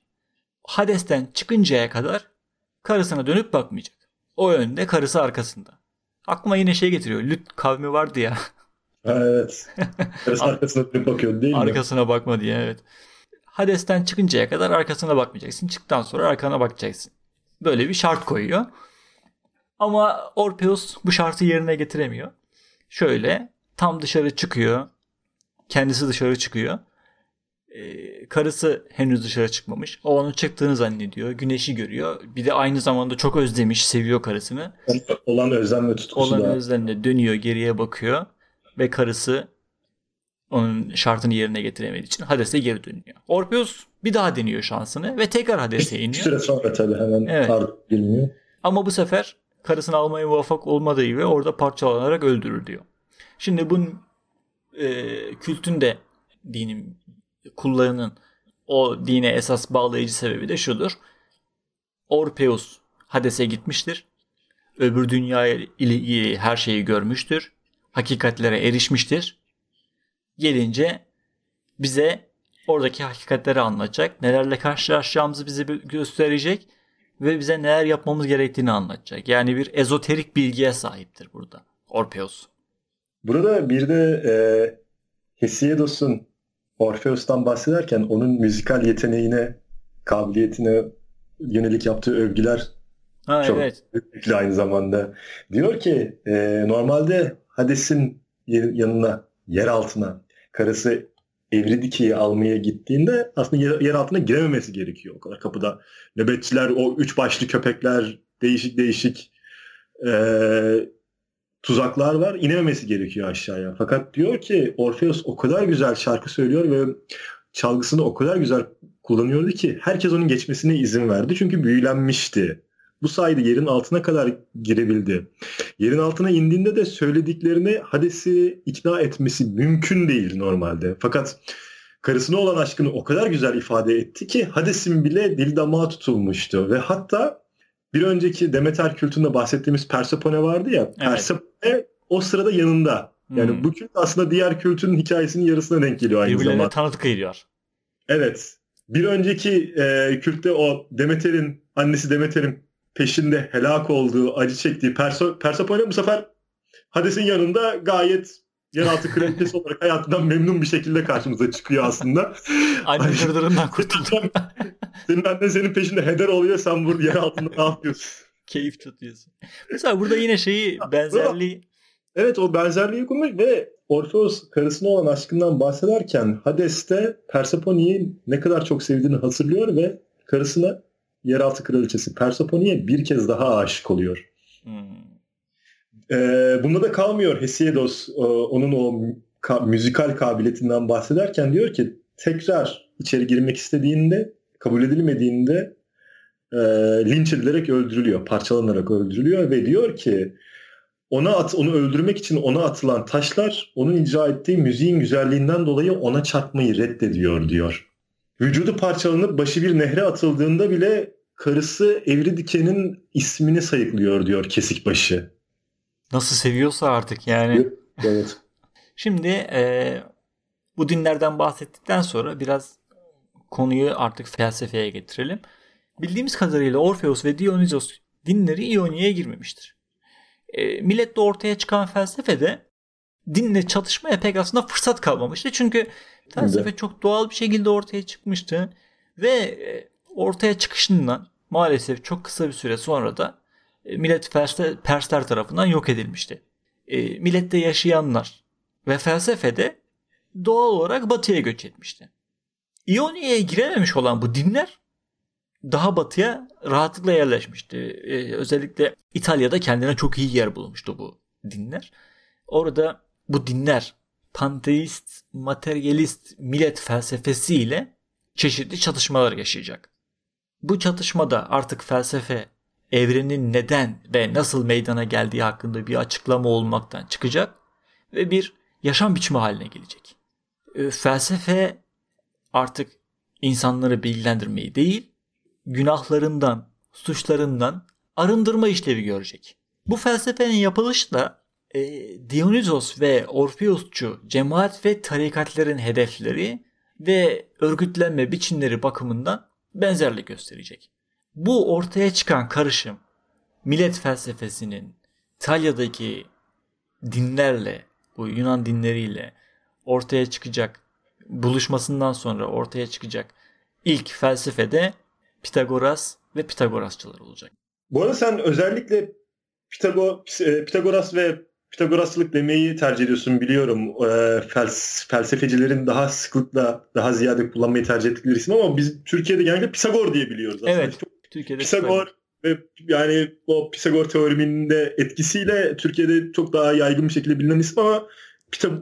Hades'ten çıkıncaya kadar karısına dönüp bakmayacak. O yönde karısı arkasında. Aklıma yine şey getiriyor. Lüt kavmi vardı ya. evet. Karısı arkasına dönüp bakıyor değil mi? Arkasına bakma diye evet. Hades'ten çıkıncaya kadar arkasına bakmayacaksın. Çıktıktan sonra arkana bakacaksın. Böyle bir şart koyuyor. Ama Orpheus bu şartı yerine getiremiyor. Şöyle tam dışarı çıkıyor. Kendisi dışarı çıkıyor. Ee, karısı henüz dışarı çıkmamış. O onun çıktığını zannediyor. Güneşi görüyor. Bir de aynı zamanda çok özlemiş, seviyor karısını. Olan özlem ve tutkusu Olan da. özlemle dönüyor, geriye bakıyor. Ve karısı onun şartını yerine getiremediği için Hades'e geri dönüyor. Orpheus bir daha deniyor şansını ve tekrar Hades'e iniyor. Bir süre sonra tabii hemen evet. girmiyor. Ama bu sefer karısını almaya muvaffak olmadığı gibi orada parçalanarak öldürür diyor. Şimdi bunun e, kültün de dinin kullarının o dine esas bağlayıcı sebebi de şudur. Orpheus Hades'e gitmiştir. Öbür dünya ile ilgili her şeyi görmüştür. Hakikatlere erişmiştir gelince bize oradaki hakikatleri anlatacak. Nelerle karşılaşacağımızı bize gösterecek ve bize neler yapmamız gerektiğini anlatacak. Yani bir ezoterik bilgiye sahiptir burada Orpheus. Burada bir de e, Hesiodos'un Orpheus'tan bahsederken onun müzikal yeteneğine, kabiliyetine yönelik yaptığı övgüler ha, çok evet. aynı zamanda. Diyor ki e, normalde Hades'in yanına, yer altına karısı Evridiki'yi almaya gittiğinde aslında yer, yer altına girememesi gerekiyor. O kadar kapıda nöbetçiler, o üç başlı köpekler, değişik değişik e, tuzaklar var. İnememesi gerekiyor aşağıya. Fakat diyor ki Orpheus o kadar güzel şarkı söylüyor ve çalgısını o kadar güzel kullanıyordu ki herkes onun geçmesine izin verdi. Çünkü büyülenmişti. Bu sayede yerin altına kadar girebildi. Yerin altına indiğinde de söylediklerini Hades'i ikna etmesi mümkün değil normalde. Fakat karısına olan aşkını o kadar güzel ifade etti ki Hades'in bile dil damağı tutulmuştu. Ve hatta bir önceki Demeter kültünde bahsettiğimiz Persepone vardı ya. Evet. Persepone o sırada yanında. Yani hmm. bu kült aslında diğer kültün hikayesinin yarısına denk geliyor aynı Birbirlerine zamanda. tanıdık ediyor. Evet. Bir önceki e, kültte o Demeter'in annesi Demeter'in peşinde helak olduğu, acı çektiği Perso Persepone bu sefer Hades'in yanında gayet yeraltı kraliçesi olarak hayatından memnun bir şekilde karşımıza çıkıyor aslında. Anne dırdırından kurtuldum. senin annen senin peşinde heder oluyor sen burada yer altında ne yapıyorsun? Keyif tutuyorsun. Mesela burada yine şeyi benzerliği Evet o benzerliği kurmuş ve Orpheus karısına olan aşkından bahsederken Hades'te Persephone'yi ne kadar çok sevdiğini hatırlıyor ve karısına yeraltı kraliçesi Persephone'ye bir kez daha aşık oluyor. Hmm. Ee, bunda da kalmıyor Hesiodus e, onun o ka- müzikal kabiliyetinden bahsederken diyor ki tekrar içeri girmek istediğinde kabul edilmediğinde e, linç edilerek öldürülüyor, parçalanarak öldürülüyor ve diyor ki ona at, onu öldürmek için ona atılan taşlar onun icra ettiği müziğin güzelliğinden dolayı ona çarpmayı reddediyor diyor. Vücudu parçalanıp başı bir nehre atıldığında bile karısı Evridike'nin ismini sayıklıyor diyor kesik başı. Nasıl seviyorsa artık yani. Evet. Şimdi e, bu dinlerden bahsettikten sonra biraz konuyu artık felsefeye getirelim. Bildiğimiz kadarıyla Orpheus ve Dionysos dinleri İonya'ya girmemiştir. E, milletle ortaya çıkan felsefede dinle çatışmaya pek aslında fırsat kalmamıştı. Çünkü felsefe çok doğal bir şekilde ortaya çıkmıştı. Ve e, ortaya çıkışından maalesef çok kısa bir süre sonra da e, millet Persler, tarafından yok edilmişti. E, millette yaşayanlar ve felsefede doğal olarak batıya göç etmişti. İonya'ya girememiş olan bu dinler daha batıya rahatlıkla yerleşmişti. Ee, özellikle İtalya'da kendine çok iyi yer bulmuştu bu dinler. Orada bu dinler panteist, materyalist millet felsefesiyle çeşitli çatışmalar yaşayacak. Bu çatışmada artık felsefe evrenin neden ve nasıl meydana geldiği hakkında bir açıklama olmaktan çıkacak ve bir yaşam biçimi haline gelecek. Ee, felsefe artık insanları bilgilendirmeyi değil, günahlarından, suçlarından arındırma işlevi görecek. Bu felsefenin yapılışı da e, Dionysos ve Orpheusçu cemaat ve tarikatların hedefleri ve örgütlenme biçimleri bakımından benzerlik gösterecek. Bu ortaya çıkan karışım millet felsefesinin İtalya'daki dinlerle, bu Yunan dinleriyle ortaya çıkacak buluşmasından sonra ortaya çıkacak ilk felsefede Pitagoras ve Pitagorasçılar olacak. Bu arada sen özellikle Pitagor, e, Pitagoras ve Pitagoraslık demeyi tercih ediyorsun biliyorum. E, fels, felsefecilerin daha sıklıkla daha ziyade kullanmayı tercih ettikleri isim ama biz Türkiye'de genellikle Pisagor diye biliyoruz aslında. Evet. Çok Türkiye'de Pisagor ve yani o Pisagor teoreminin de etkisiyle Türkiye'de çok daha yaygın bir şekilde bilinen isim ama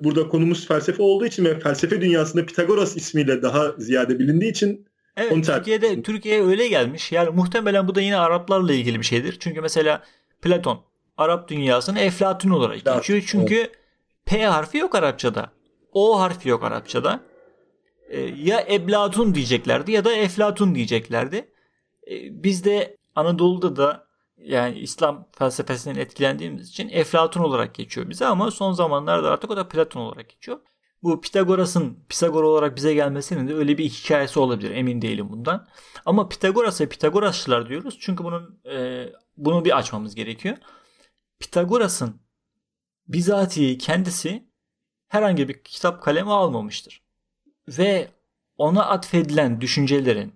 burada konumuz felsefe olduğu için ve felsefe dünyasında Pitagoras ismiyle daha ziyade bilindiği için Evet Onu Türkiye'de Türkiye'ye öyle gelmiş. Yani muhtemelen bu da yine Araplarla ilgili bir şeydir. Çünkü mesela Platon Arap dünyasını Eflatun olarak geçiyor. Çünkü evet. P harfi yok Arapçada. O harfi yok Arapçada. Ee, ya Eblatun diyeceklerdi ya da Eflatun diyeceklerdi. Ee, biz de Anadolu'da da yani İslam felsefesinden etkilendiğimiz için Eflatun olarak geçiyor bize ama son zamanlarda artık o da Platon olarak geçiyor. Bu Pitagoras'ın Pisagor olarak bize gelmesinin de öyle bir hikayesi olabilir. Emin değilim bundan. Ama Pitagoras ve Pitagorasçılar diyoruz. Çünkü bunun e, bunu bir açmamız gerekiyor. Pitagoras'ın bizatihi kendisi herhangi bir kitap kalemi almamıştır. Ve ona atfedilen düşüncelerin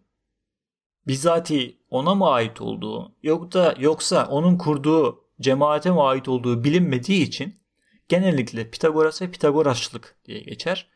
bizatihi ona mı ait olduğu yoksa yoksa onun kurduğu cemaate mi ait olduğu bilinmediği için genellikle Pitagoras ve Pitagorasçılık diye geçer.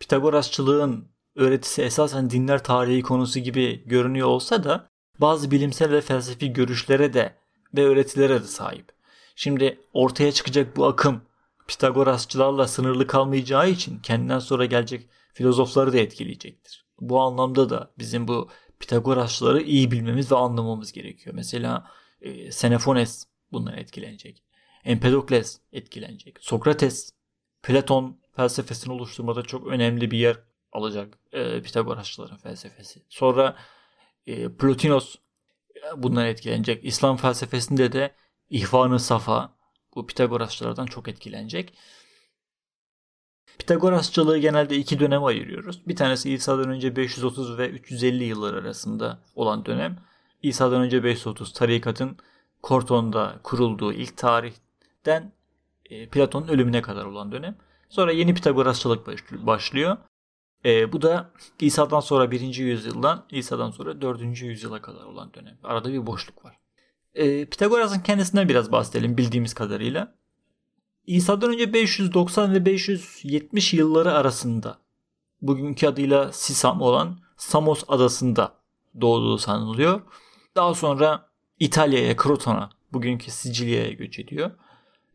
Pitagorasçılığın öğretisi esasen dinler tarihi konusu gibi görünüyor olsa da bazı bilimsel ve felsefi görüşlere de ve öğretilere de sahip. Şimdi ortaya çıkacak bu akım Pitagorasçılarla sınırlı kalmayacağı için kendinden sonra gelecek filozofları da etkileyecektir. Bu anlamda da bizim bu Pitagorasçıları iyi bilmemiz ve anlamamız gerekiyor. Mesela e, Xenofones bundan etkilenecek. Empedokles etkilenecek. Sokrates, Platon felsefesini oluşturmada çok önemli bir yer alacak e, Pitagorasçıların felsefesi. Sonra e, Plotinos e, bundan etkilenecek. İslam felsefesinde de İhvan-ı Safa bu Pitagorasçılardan çok etkilenecek. Pitagorasçılığı genelde iki döneme ayırıyoruz. Bir tanesi İsa'dan önce 530 ve 350 yıllar arasında olan dönem. İsa'dan önce 530 tarikatın Korton'da kurulduğu ilk tarihten e, Platon'un ölümüne kadar olan dönem. Sonra yeni Pitagorasçılık başlıyor. E, bu da İsa'dan sonra 1. yüzyıldan İsa'dan sonra 4. yüzyıla kadar olan dönem. Arada bir boşluk var. E, Pitagoras'ın kendisinden biraz bahsedelim bildiğimiz kadarıyla. İsa'dan önce 590 ve 570 yılları arasında bugünkü adıyla Sisam olan Samos adasında doğduğu sanılıyor. Daha sonra İtalya'ya, Kroton'a, bugünkü Sicilya'ya göç ediyor.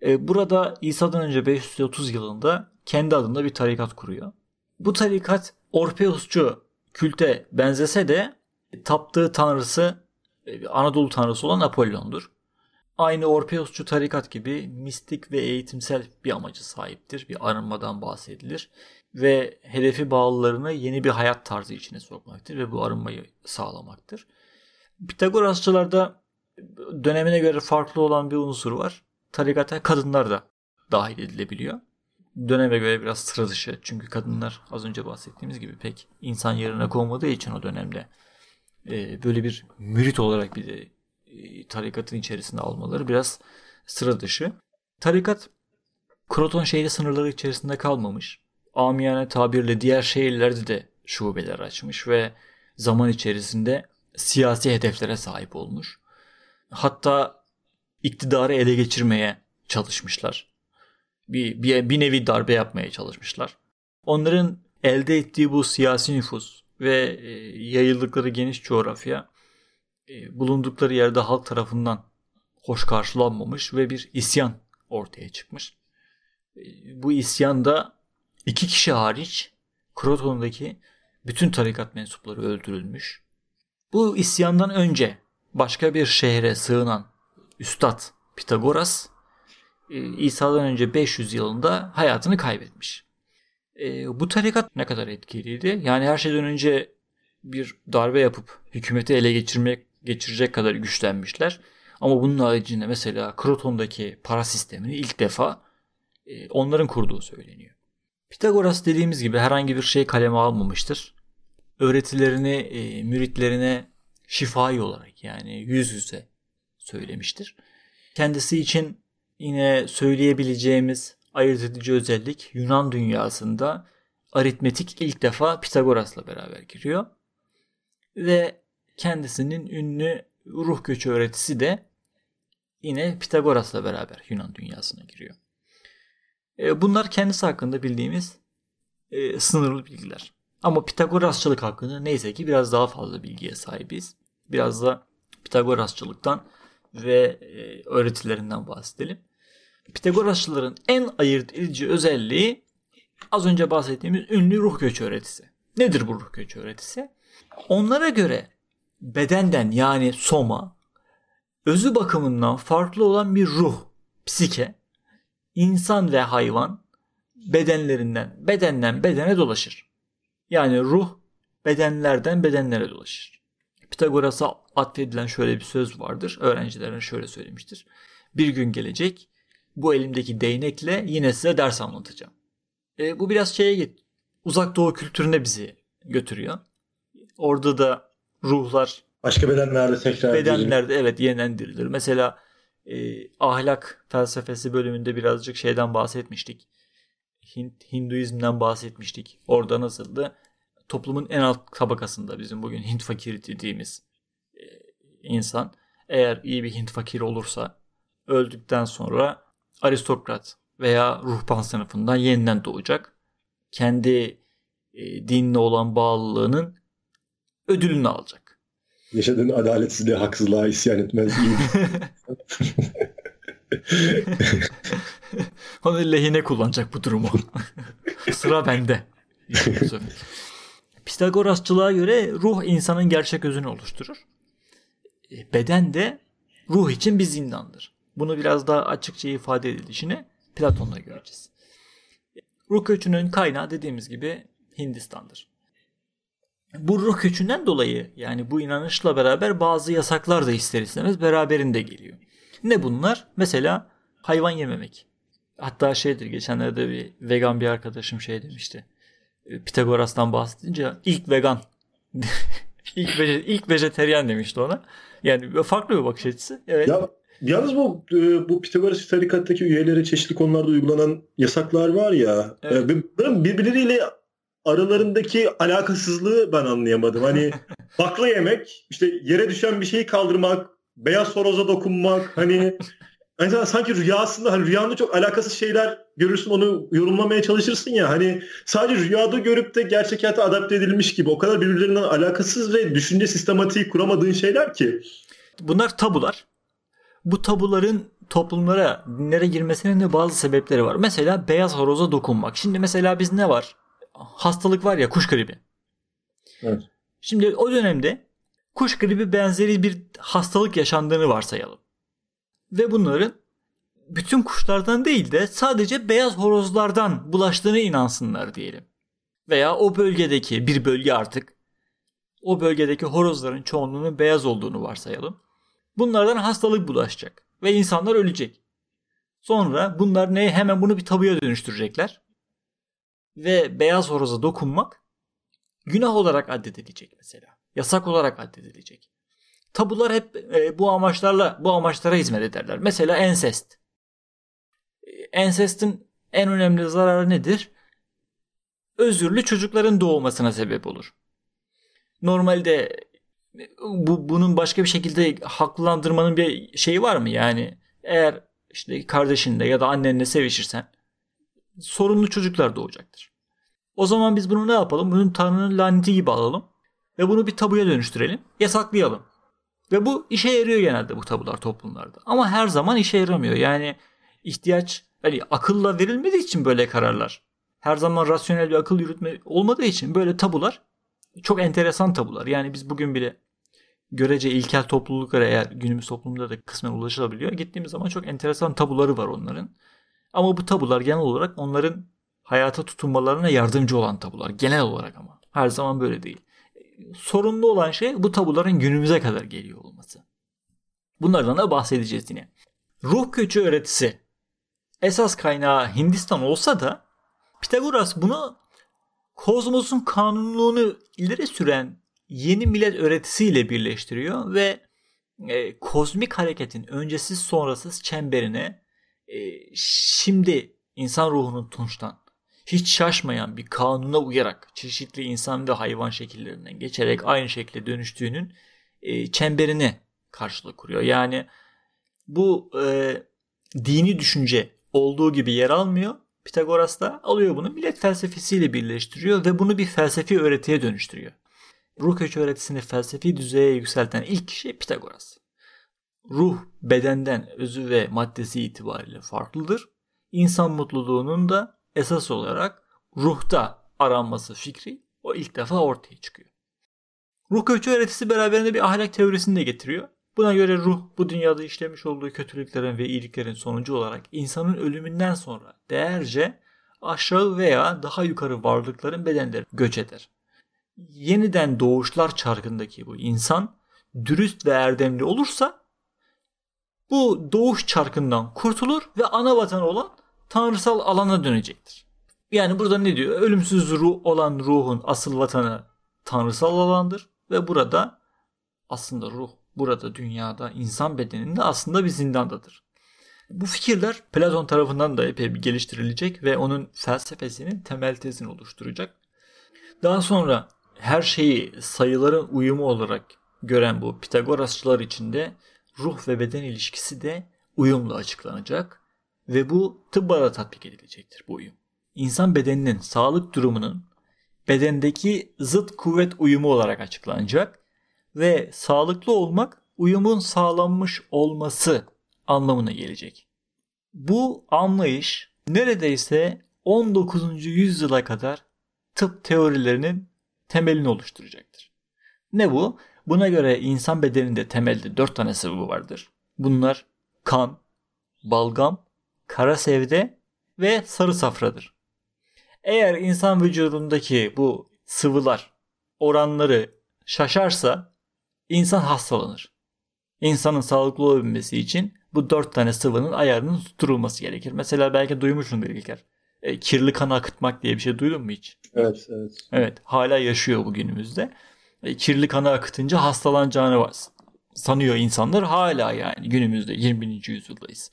E, burada İsa'dan önce 530 yılında kendi adında bir tarikat kuruyor. Bu tarikat Orpheusçu külte benzese de taptığı tanrısı Anadolu tanrısı olan Apollon'dur. Aynı Orpheusçu tarikat gibi mistik ve eğitimsel bir amacı sahiptir. Bir arınmadan bahsedilir ve hedefi bağlılarını yeni bir hayat tarzı içine sokmaktır ve bu arınmayı sağlamaktır. Pitagorasçılarda dönemine göre farklı olan bir unsur var. Tarikata kadınlar da dahil edilebiliyor. Döneme göre biraz sıra dışı. Çünkü kadınlar az önce bahsettiğimiz gibi pek insan yerine konmadığı için o dönemde e, böyle bir mürit olarak bir de e, tarikatın içerisinde almaları biraz sıra dışı. Tarikat Kroton şehri sınırları içerisinde kalmamış. Amiyane tabirle diğer şehirlerde de şubeler açmış ve zaman içerisinde siyasi hedeflere sahip olmuş. Hatta iktidarı ele geçirmeye çalışmışlar. Bir, bir, bir nevi darbe yapmaya çalışmışlar. Onların elde ettiği bu siyasi nüfus ve e, yayıldıkları geniş coğrafya e, bulundukları yerde halk tarafından hoş karşılanmamış ve bir isyan ortaya çıkmış. E, bu isyanda iki kişi hariç Kroton'daki bütün tarikat mensupları öldürülmüş. Bu isyandan önce başka bir şehre sığınan Üstad Pitagoras İsa'dan önce 500 yılında hayatını kaybetmiş. Bu tarikat ne kadar etkiliydi? Yani her şeyden önce bir darbe yapıp hükümeti ele geçirmek geçirecek kadar güçlenmişler. Ama bunun haricinde mesela Kroton'daki para sistemini ilk defa e, onların kurduğu söyleniyor. Pitagoras dediğimiz gibi herhangi bir şey kaleme almamıştır. Öğretilerini e, müritlerine şifai olarak yani yüz yüze söylemiştir. Kendisi için yine söyleyebileceğimiz ayırt edici özellik Yunan dünyasında aritmetik ilk defa Pitagoras'la beraber giriyor. Ve kendisinin ünlü ruh göçü öğretisi de yine Pitagoras'la beraber Yunan dünyasına giriyor. E, bunlar kendisi hakkında bildiğimiz e, sınırlı bilgiler. Ama Pitagorasçılık hakkında neyse ki biraz daha fazla bilgiye sahibiz. Biraz da Pitagorasçılıktan ve e, öğretilerinden bahsedelim. Pitagorasçıların en ayırt edici özelliği az önce bahsettiğimiz ünlü ruh göçü öğretisi. Nedir bu ruh göçü öğretisi? Onlara göre bedenden yani soma özü bakımından farklı olan bir ruh, psike, insan ve hayvan bedenlerinden, bedenden bedene dolaşır. Yani ruh bedenlerden bedenlere dolaşır. Pitagoras'a atfedilen şöyle bir söz vardır. Öğrencilerine şöyle söylemiştir. Bir gün gelecek bu elimdeki değnekle yine size ders anlatacağım. E, bu biraz şeye uzak doğu kültürüne bizi götürüyor. Orada da ruhlar başka bedenlerde tekrar bedenlerde evet yeniden dirilir. Mesela e, ahlak felsefesi bölümünde birazcık şeyden bahsetmiştik. Hint, Hinduizm'den bahsetmiştik. Orada nasıldı? Toplumun en alt tabakasında bizim bugün Hint fakiri dediğimiz e, insan eğer iyi bir Hint fakiri olursa öldükten sonra aristokrat veya ruhban sınıfından yeniden doğacak. Kendi e, dinle olan bağlılığının ödülünü alacak. Yaşadığın adaletsizliğe, haksızlığa isyan etmez. Onu lehine kullanacak bu durumu. Sıra bende. Pitagorasçılığa göre ruh insanın gerçek özünü oluşturur. E, beden de ruh için bir zindandır. Bunu biraz daha açıkça ifade edilişini Platon'la göreceğiz. Ruh göçünün kaynağı dediğimiz gibi Hindistan'dır. Bu ruh göçünden dolayı yani bu inanışla beraber bazı yasaklar da ister istemez beraberinde geliyor. Ne bunlar? Mesela hayvan yememek. Hatta şeydir geçenlerde bir vegan bir arkadaşım şey demişti. E, Pitagoras'tan bahsedince ilk vegan ilk, veje, ilk vejeteryan demişti ona. Yani farklı bir bakış açısı. Evet. Ya Yalnız bu e, bu Pitagoras tarikattaki üyelere çeşitli konularda uygulanan yasaklar var ya. E, evet. birbirleriyle aralarındaki alakasızlığı ben anlayamadım. Hani bakla yemek, işte yere düşen bir şeyi kaldırmak, beyaz horoza dokunmak, hani Hani sanki rüyasında hani rüyanda çok alakasız şeyler görürsün onu yorumlamaya çalışırsın ya hani sadece rüyada görüp de gerçek hayata adapte edilmiş gibi o kadar birbirlerinden alakasız ve düşünce sistematiği kuramadığın şeyler ki. Bunlar tabular. Bu tabuların toplumlara, dinlere girmesinin de bazı sebepleri var. Mesela beyaz horoza dokunmak. Şimdi mesela biz ne var? Hastalık var ya kuş gribi. Evet. Şimdi o dönemde kuş gribi benzeri bir hastalık yaşandığını varsayalım ve bunların bütün kuşlardan değil de sadece beyaz horozlardan bulaştığını inansınlar diyelim. Veya o bölgedeki bir bölge artık o bölgedeki horozların çoğunluğunun beyaz olduğunu varsayalım. Bunlardan hastalık bulaşacak ve insanlar ölecek. Sonra bunlar ne hemen bunu bir tabuya dönüştürecekler. Ve beyaz horoza dokunmak günah olarak addedilecek mesela. Yasak olarak addedilecek. Tabular hep e, bu amaçlarla bu amaçlara hizmet ederler. Mesela ensest. Ensestin en önemli zararı nedir? Özürlü çocukların doğmasına sebep olur. Normalde bu bunun başka bir şekilde haklandırmanın bir şeyi var mı? Yani eğer işte kardeşinle ya da annenle sevişirsen sorunlu çocuklar doğacaktır. O zaman biz bunu ne yapalım? Bunun Tanrı'nın laneti gibi alalım ve bunu bir tabuya dönüştürelim. Yasaklayalım. Ve bu işe yarıyor genelde bu tabular toplumlarda. Ama her zaman işe yaramıyor. Yani ihtiyaç hani akılla verilmediği için böyle kararlar. Her zaman rasyonel bir akıl yürütme olmadığı için böyle tabular çok enteresan tabular. Yani biz bugün bile görece ilkel topluluklara eğer günümüz toplumunda da kısmen ulaşılabiliyor. Gittiğimiz zaman çok enteresan tabuları var onların. Ama bu tabular genel olarak onların hayata tutunmalarına yardımcı olan tabular. Genel olarak ama. Her zaman böyle değil sorunlu olan şey bu tabuların günümüze kadar geliyor olması. Bunlardan da bahsedeceğiz yine. Ruh köçü öğretisi esas kaynağı Hindistan olsa da Pitagoras bunu kozmosun kanunluğunu ileri süren yeni millet öğretisiyle birleştiriyor ve e, kozmik hareketin öncesiz sonrasız çemberine e, şimdi insan ruhunun tunçtan hiç şaşmayan bir kanuna uyarak çeşitli insan ve hayvan şekillerinden geçerek aynı şekilde dönüştüğünün e, çemberini karşılık kuruyor. Yani bu e, dini düşünce olduğu gibi yer almıyor. Pitagoras da alıyor bunu millet felsefesiyle birleştiriyor ve bunu bir felsefi öğretiye dönüştürüyor. Ruh kökü öğretisini felsefi düzeye yükselten ilk kişi Pitagoras. Ruh bedenden özü ve maddesi itibariyle farklıdır. İnsan mutluluğunun da esas olarak ruhta aranması fikri o ilk defa ortaya çıkıyor. Ruh göçü öğretisi beraberinde bir ahlak teorisini de getiriyor. Buna göre ruh bu dünyada işlemiş olduğu kötülüklerin ve iyiliklerin sonucu olarak insanın ölümünden sonra değerce aşağı veya daha yukarı varlıkların bedenleri göç eder. Yeniden doğuşlar çarkındaki bu insan dürüst ve erdemli olursa bu doğuş çarkından kurtulur ve ana vatanı olan tanrısal alana dönecektir. Yani burada ne diyor? Ölümsüz ruh olan ruhun asıl vatanı tanrısal alandır ve burada aslında ruh burada dünyada insan bedeninde aslında bir zindandadır. Bu fikirler Platon tarafından da epey bir geliştirilecek ve onun felsefesinin temel tezini oluşturacak. Daha sonra her şeyi sayıların uyumu olarak gören bu Pitagorasçılar için de ruh ve beden ilişkisi de uyumla açıklanacak ve bu tıbba da tatbik edilecektir bu uyum. İnsan bedeninin sağlık durumunun bedendeki zıt kuvvet uyumu olarak açıklanacak ve sağlıklı olmak uyumun sağlanmış olması anlamına gelecek. Bu anlayış neredeyse 19. yüzyıla kadar tıp teorilerinin temelini oluşturacaktır. Ne bu? Buna göre insan bedeninde temelde 4 tane sıvı vardır. Bunlar kan, balgam, kara sevde ve sarı safradır. Eğer insan vücudundaki bu sıvılar oranları şaşarsa insan hastalanır. İnsanın sağlıklı olabilmesi için bu dört tane sıvının ayarının tutturulması gerekir. Mesela belki duymuşsundur İlker. E, kirli kan akıtmak diye bir şey duydun mu hiç? Evet, evet. Evet, hala yaşıyor bugünümüzde. E, kirli kanı akıtınca hastalanacağını var. sanıyor insanlar hala yani günümüzde 20. yüzyıldayız.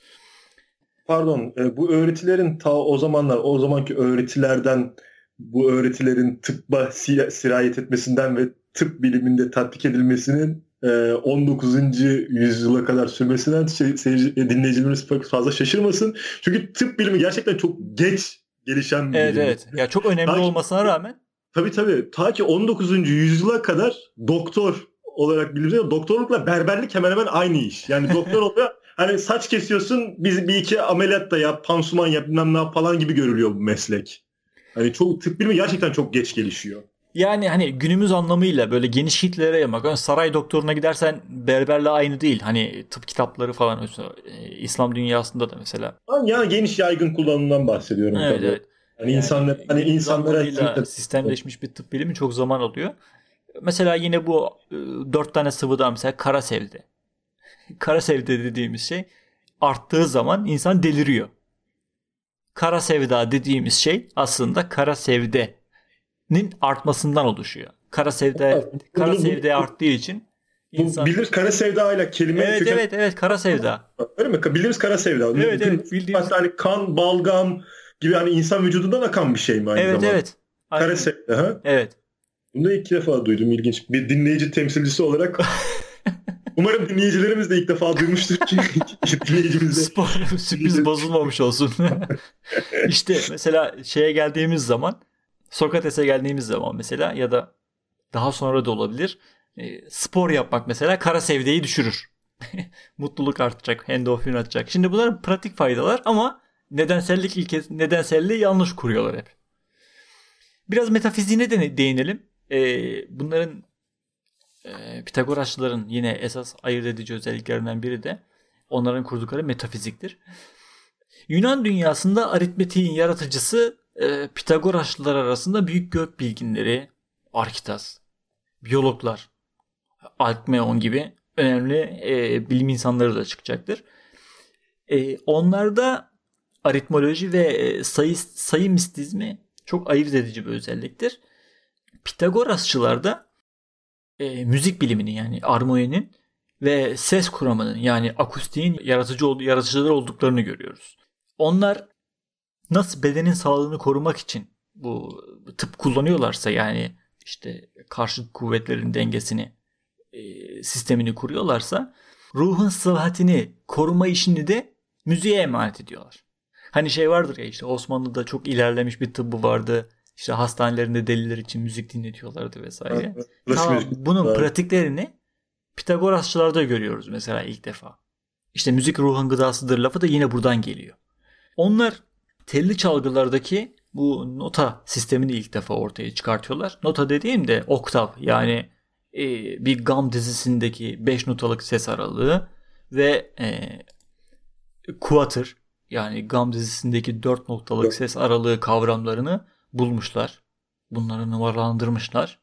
Pardon, e, bu öğretilerin ta o zamanlar, o zamanki öğretilerden bu öğretilerin tıbba sirayet etmesinden ve tıp biliminde tatbik edilmesinin 19. E, yüzyıla kadar sürmesinden şey, seyirci, e, dinleyicilerimiz fazla şaşırmasın. Çünkü tıp bilimi gerçekten çok geç gelişen bir evet, bilim. Evet Ya çok önemli ta olmasına rağmen. Tabii tabii. Ta ki 19. yüzyıla kadar doktor olarak biliniyor. Doktorlukla berberlik hemen hemen aynı iş. Yani doktor oluyor hani saç kesiyorsun biz bir iki ameliyat da yap, pansuman yap bilmem ne falan gibi görülüyor bu meslek. Hani çok tıp bilimi gerçekten çok geç gelişiyor. Yani hani günümüz anlamıyla böyle geniş kitlelere yaymak. Yani saray doktoruna gidersen berberle aynı değil. Hani tıp kitapları falan mesela, e, İslam dünyasında da mesela. Yani geniş yaygın kullanımdan bahsediyorum. Evet tabii. evet. Hani yani insanlar hani insanlara sistemleşmiş bir tıp bilimi çok zaman alıyor. Mesela yine bu e, dört tane sıvıda mesela kara sevdi kara sevda dediğimiz şey arttığı zaman insan deliriyor. Kara sevda dediğimiz şey aslında kara sevdenin artmasından oluşuyor. Kara sevda evet, kara sevda arttığı için insan bilir kara sevda ile kelime Evet köken... evet evet kara sevda. Öyle mi? Biliriz kara sevda. Evet Bütün, evet bildiğimiz. Hatta hani kan, balgam gibi hani insan vücudundan akan bir şey mi aynı evet, zamanda? Evet evet. Kara sevda ha? Evet. Bunu da ilk defa duydum ilginç. Bir dinleyici temsilcisi olarak Umarım dinleyicilerimiz de ilk defa duymuştur ki dinleyicimize. Spor, sürpriz bozulmamış olsun. İşte mesela şeye geldiğimiz zaman Sokrates'e geldiğimiz zaman mesela ya da daha sonra da olabilir. E, spor yapmak mesela kara sevdeyi düşürür. Mutluluk artacak, endorfin artacak. Şimdi bunlar pratik faydalar ama nedensellik ilkesi, nedenselliği yanlış kuruyorlar hep. Biraz metafiziğine de değinelim. E, bunların e, Pitagorasçıların yine esas ayırt edici özelliklerinden biri de onların kurdukları metafiziktir. Yunan dünyasında aritmetiğin yaratıcısı e, Pitagorasçılar arasında büyük gök bilginleri, Arkitas, biyologlar, Alkmeon gibi önemli e, bilim insanları da çıkacaktır. E, onlarda aritmoloji ve e, sayı, sayı mistizmi çok ayırt edici bir özelliktir. Pitagorasçılarda e, müzik biliminin yani armoninin ve ses kuramının yani akustiğin yaratıcı yaratıcılar olduklarını görüyoruz. Onlar nasıl bedenin sağlığını korumak için bu tıp kullanıyorlarsa yani işte karşı kuvvetlerin dengesini e, sistemini kuruyorlarsa ruhun sıhhatini koruma işini de müziğe emanet ediyorlar. Hani şey vardır ya işte Osmanlı'da çok ilerlemiş bir tıbbı vardı. İşte hastanelerinde deliler için müzik dinletiyorlardı vesaire. Tamam, bunun pratiklerini Pitagorasçılarda görüyoruz mesela ilk defa. İşte müzik ruhun gıdasıdır lafı da yine buradan geliyor. Onlar telli çalgılardaki bu nota sistemini ilk defa ortaya çıkartıyorlar. Nota dediğim de oktav yani e, bir gam dizisindeki 5 notalık ses aralığı ve e, quarter yani gam dizisindeki 4 noktalık ses aralığı kavramlarını bulmuşlar. Bunları numaralandırmışlar.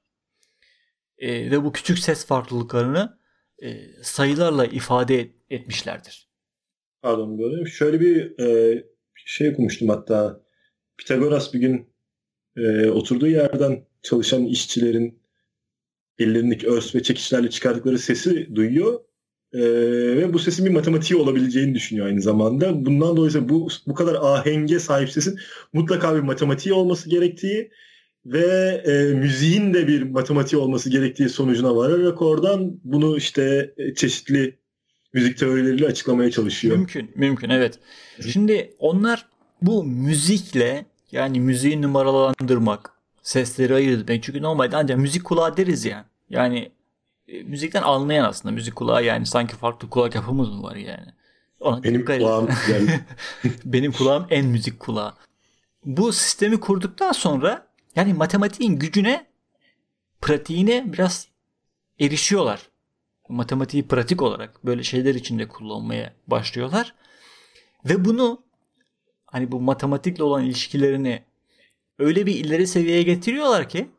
E, ve bu küçük ses farklılıklarını e, sayılarla ifade et, etmişlerdir. Pardon böyle. Şöyle bir e, şey okumuştum hatta. Pitagoras bir gün e, oturduğu yerden çalışan işçilerin ellerindeki örs ve çekiçlerle çıkardıkları sesi duyuyor. Ee, ve bu sesin bir matematiği olabileceğini düşünüyor aynı zamanda. Bundan dolayı bu bu kadar ahenge sahip sesin mutlaka bir matematiği olması gerektiği ve e, müziğin de bir matematiği olması gerektiği sonucuna vararak oradan bunu işte e, çeşitli müzik teorileriyle açıklamaya çalışıyor. Mümkün, mümkün evet. Şimdi onlar bu müzikle yani müziği numaralandırmak, sesleri ayırt etmek. Çünkü normalde ancak müzik kulağı deriz ya. Yani e, müzikten anlayan aslında müzik kulağı yani sanki farklı kulak yapımız mı var yani. Ona Benim kulağım yani. Benim kulağım en müzik kulağı. Bu sistemi kurduktan sonra yani matematiğin gücüne, pratiğine biraz erişiyorlar. Matematiği pratik olarak böyle şeyler içinde kullanmaya başlıyorlar. Ve bunu hani bu matematikle olan ilişkilerini öyle bir ileri seviyeye getiriyorlar ki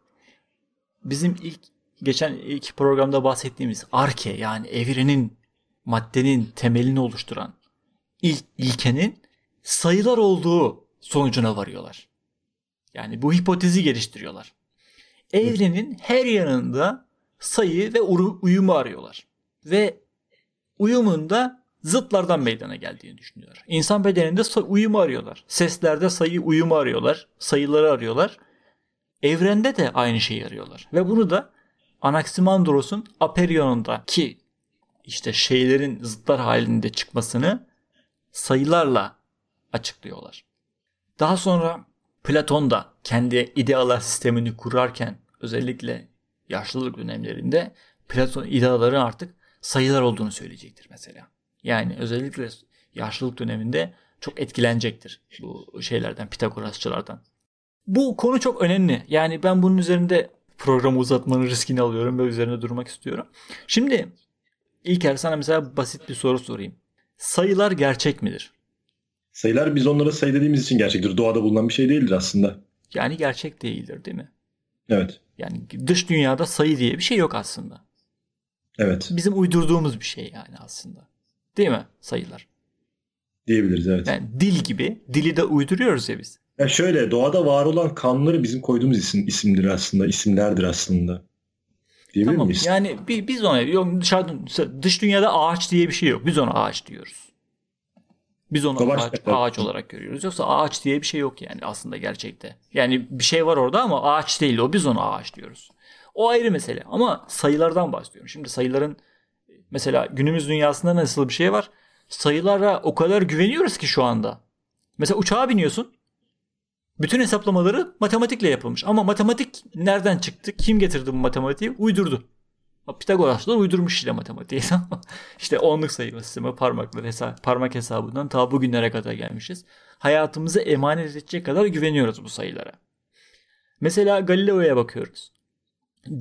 bizim ilk geçen ilk programda bahsettiğimiz arke yani evrenin maddenin temelini oluşturan ilk ilkenin sayılar olduğu sonucuna varıyorlar. Yani bu hipotezi geliştiriyorlar. Evrenin her yanında sayı ve uyumu arıyorlar. Ve uyumunda zıtlardan meydana geldiğini düşünüyorlar. İnsan bedeninde uyumu arıyorlar. Seslerde sayı uyumu arıyorlar. Sayıları arıyorlar. Evrende de aynı şeyi arıyorlar. Ve bunu da Anaximandros'un Aperion'unda ki işte şeylerin zıtlar halinde çıkmasını sayılarla açıklıyorlar. Daha sonra Platon da kendi idealar sistemini kurarken özellikle yaşlılık dönemlerinde Platon ideaları artık sayılar olduğunu söyleyecektir mesela. Yani özellikle yaşlılık döneminde çok etkilenecektir bu şeylerden, Pitagorasçılardan. Bu konu çok önemli. Yani ben bunun üzerinde programı uzatmanın riskini alıyorum ve üzerine durmak istiyorum. Şimdi İlker sana mesela basit bir soru sorayım. Sayılar gerçek midir? Sayılar biz onlara sayı dediğimiz için gerçektir. Doğada bulunan bir şey değildir aslında. Yani gerçek değildir değil mi? Evet. Yani dış dünyada sayı diye bir şey yok aslında. Evet. Bizim uydurduğumuz bir şey yani aslında. Değil mi sayılar? Diyebiliriz evet. Yani dil gibi. Dili de uyduruyoruz ya biz. Ya şöyle doğada var olan kanunları bizim koyduğumuz isim isimdir aslında. isimlerdir aslında. Diyebilir tamam. miyiz? Yani biz ona yok dışarıda dış dünyada ağaç diye bir şey yok. Biz ona ağaç diyoruz. Biz onu ağaç, ağaç olarak görüyoruz. Yoksa ağaç diye bir şey yok yani aslında gerçekte. Yani bir şey var orada ama ağaç değil o. Biz ona ağaç diyoruz. O ayrı mesele. Ama sayılardan bahsediyorum. Şimdi sayıların mesela günümüz dünyasında nasıl bir şey var? Sayılara o kadar güveniyoruz ki şu anda. Mesela uçağa biniyorsun. Bütün hesaplamaları matematikle yapılmış. Ama matematik nereden çıktı? Kim getirdi bu matematiği? Uydurdu. Pitagoraslar uydurmuş işte matematiği. İşte onluk sayı sistemi parmaklar hesap, parmak hesabından ta bugünlere kadar gelmişiz. Hayatımızı emanet edecek kadar güveniyoruz bu sayılara. Mesela Galileo'ya bakıyoruz.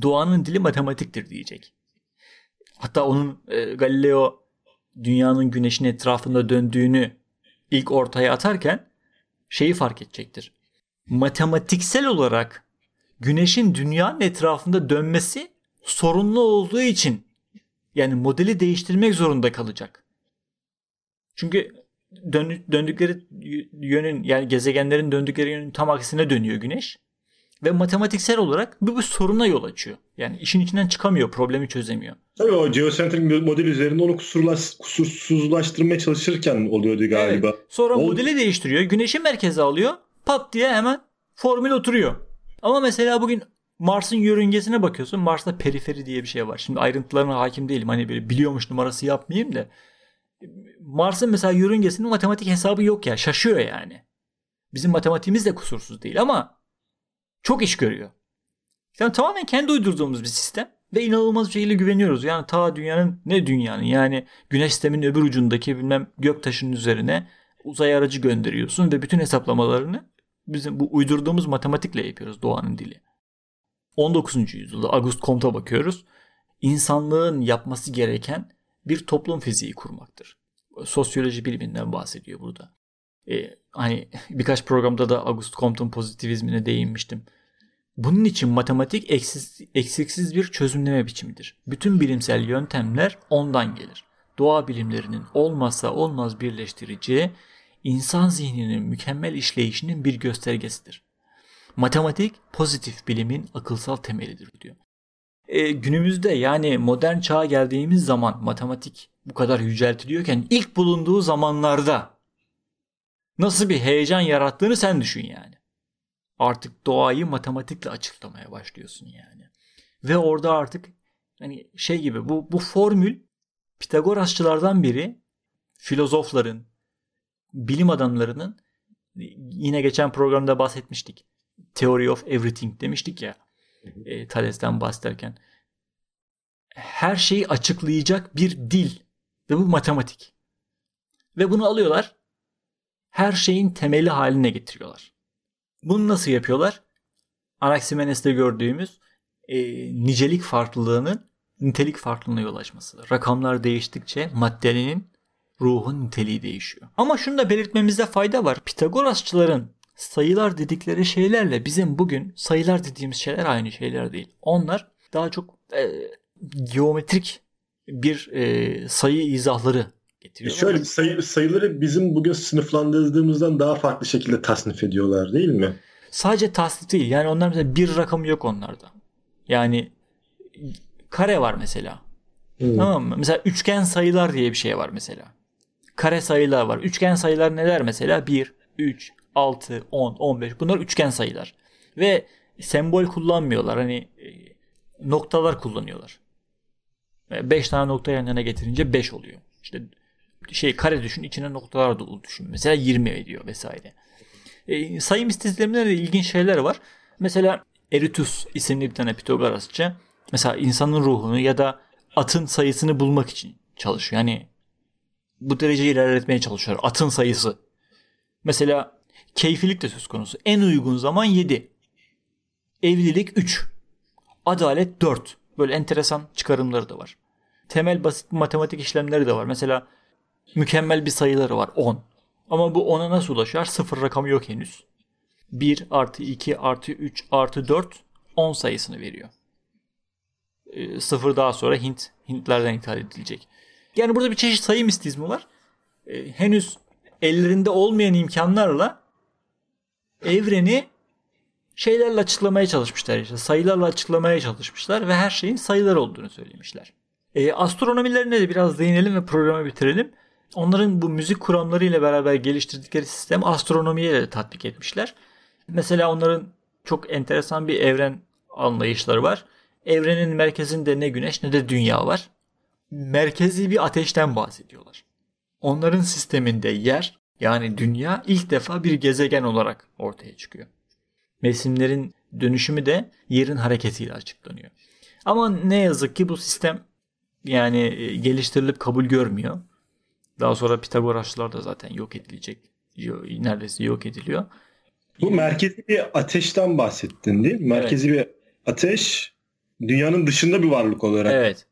Doğanın dili matematiktir diyecek. Hatta onun e, Galileo dünyanın güneşin etrafında döndüğünü ilk ortaya atarken şeyi fark edecektir. Matematiksel olarak güneşin dünyanın etrafında dönmesi sorunlu olduğu için yani modeli değiştirmek zorunda kalacak. Çünkü dön, döndükleri yönün yani gezegenlerin döndükleri yönün tam aksine dönüyor güneş. Ve matematiksel olarak bu bir soruna yol açıyor. Yani işin içinden çıkamıyor, problemi çözemiyor. Tabii o geocentric model üzerinde onu kusurlaş, kusursuzlaştırmaya çalışırken oluyordu galiba. Evet. Sonra o... modeli değiştiriyor, güneşi merkeze alıyor, pat diye hemen formül oturuyor. Ama mesela bugün Mars'ın yörüngesine bakıyorsun. Mars'ta periferi diye bir şey var. Şimdi ayrıntılarına hakim değilim. Hani böyle biliyormuş numarası yapmayayım da. Mars'ın mesela yörüngesinin matematik hesabı yok ya. Şaşıyor yani. Bizim matematiğimiz de kusursuz değil ama çok iş görüyor. Yani tamamen kendi uydurduğumuz bir sistem ve inanılmaz bir şekilde güveniyoruz. Yani ta dünyanın ne dünyanın yani güneş sisteminin öbür ucundaki bilmem gök taşının üzerine uzay aracı gönderiyorsun ve bütün hesaplamalarını bizim bu uydurduğumuz matematikle yapıyoruz doğanın dili. 19. yüzyılda Auguste Comte'a bakıyoruz. İnsanlığın yapması gereken bir toplum fiziği kurmaktır. Sosyoloji biliminden bahsediyor burada. Ee, hani birkaç programda da Auguste Comte'un pozitivizmine değinmiştim. Bunun için matematik eksiksiz, eksiksiz bir çözümleme biçimidir. Bütün bilimsel yöntemler ondan gelir. Doğa bilimlerinin olmazsa olmaz birleştirici, insan zihninin mükemmel işleyişinin bir göstergesidir. Matematik pozitif bilimin akılsal temelidir diyor. E, günümüzde yani modern çağa geldiğimiz zaman matematik bu kadar yüceltiliyorken ilk bulunduğu zamanlarda nasıl bir heyecan yarattığını sen düşün yani. Artık doğayı matematikle açıklamaya başlıyorsun yani. Ve orada artık hani şey gibi bu bu formül Pitagorasçılardan biri filozofların, bilim adamlarının yine geçen programda bahsetmiştik. Theory of Everything demiştik ya. E, Thales'ten bahsederken. Her şeyi açıklayacak bir dil ve bu matematik. Ve bunu alıyorlar her şeyin temeli haline getiriyorlar. Bunu nasıl yapıyorlar? Anaximenes'te gördüğümüz e, nicelik farklılığının nitelik farklılığına yol açması. Rakamlar değiştikçe maddenin ruhun niteliği değişiyor. Ama şunu da belirtmemizde fayda var. Pitagorasçıların sayılar dedikleri şeylerle bizim bugün sayılar dediğimiz şeyler aynı şeyler değil. Onlar daha çok e, geometrik bir e, sayı izahları getiriyorlar. Şöyle sayı, sayıları bizim bugün sınıflandırdığımızdan daha farklı şekilde tasnif ediyorlar değil mi? Sadece tasnif değil. Yani onlar mesela bir rakamı yok onlarda. Yani kare var mesela. Hmm. Tamam mı? Mesela üçgen sayılar diye bir şey var mesela. Kare sayılar var. Üçgen sayılar neler mesela? 1, 3, 6, 10, 15. Bunlar üçgen sayılar. Ve sembol kullanmıyorlar. Hani e, noktalar kullanıyorlar. 5 tane nokta yan yana getirince 5 oluyor. İşte şey kare düşün içine noktalar dolu düşün. Mesela 20 ediyor vesaire. E, sayı mistisizmlerinde de ilginç şeyler var. Mesela Eritus isimli bir tane Pitagorasçı mesela insanın ruhunu ya da atın sayısını bulmak için çalışıyor. Yani bu dereceyi ilerletmeye çalışıyor. Atın sayısı. Mesela keyfilik de söz konusu. En uygun zaman 7. Evlilik 3. Adalet 4. Böyle enteresan çıkarımları da var. Temel basit matematik işlemleri de var. Mesela mükemmel bir sayıları var 10. Ama bu 10'a nasıl ulaşar? Sıfır rakamı yok henüz. 1 artı 2 artı 3 artı 4 10 sayısını veriyor. E, sıfır daha sonra Hint Hintlerden ithal edilecek. Yani burada bir çeşit sayı mistizmi var. E, henüz ellerinde olmayan imkanlarla evreni şeylerle açıklamaya çalışmışlar işte sayılarla açıklamaya çalışmışlar ve her şeyin sayılar olduğunu söylemişler. E, astronomilerine de biraz değinelim ve programı bitirelim. Onların bu müzik kuramları ile beraber geliştirdikleri sistem astronomiye de tatbik etmişler. Mesela onların çok enteresan bir evren anlayışları var. Evrenin merkezinde ne güneş ne de dünya var. Merkezi bir ateşten bahsediyorlar. Onların sisteminde yer yani dünya ilk defa bir gezegen olarak ortaya çıkıyor. Mevsimlerin dönüşümü de yerin hareketiyle açıklanıyor. Ama ne yazık ki bu sistem yani e, geliştirilip kabul görmüyor. Daha sonra Pitagorasçılar da zaten yok edilecek. Neredeyse yok ediliyor. Bu merkezi bir ateşten bahsettin değil mi? Merkezi evet. bir ateş dünyanın dışında bir varlık olarak evet.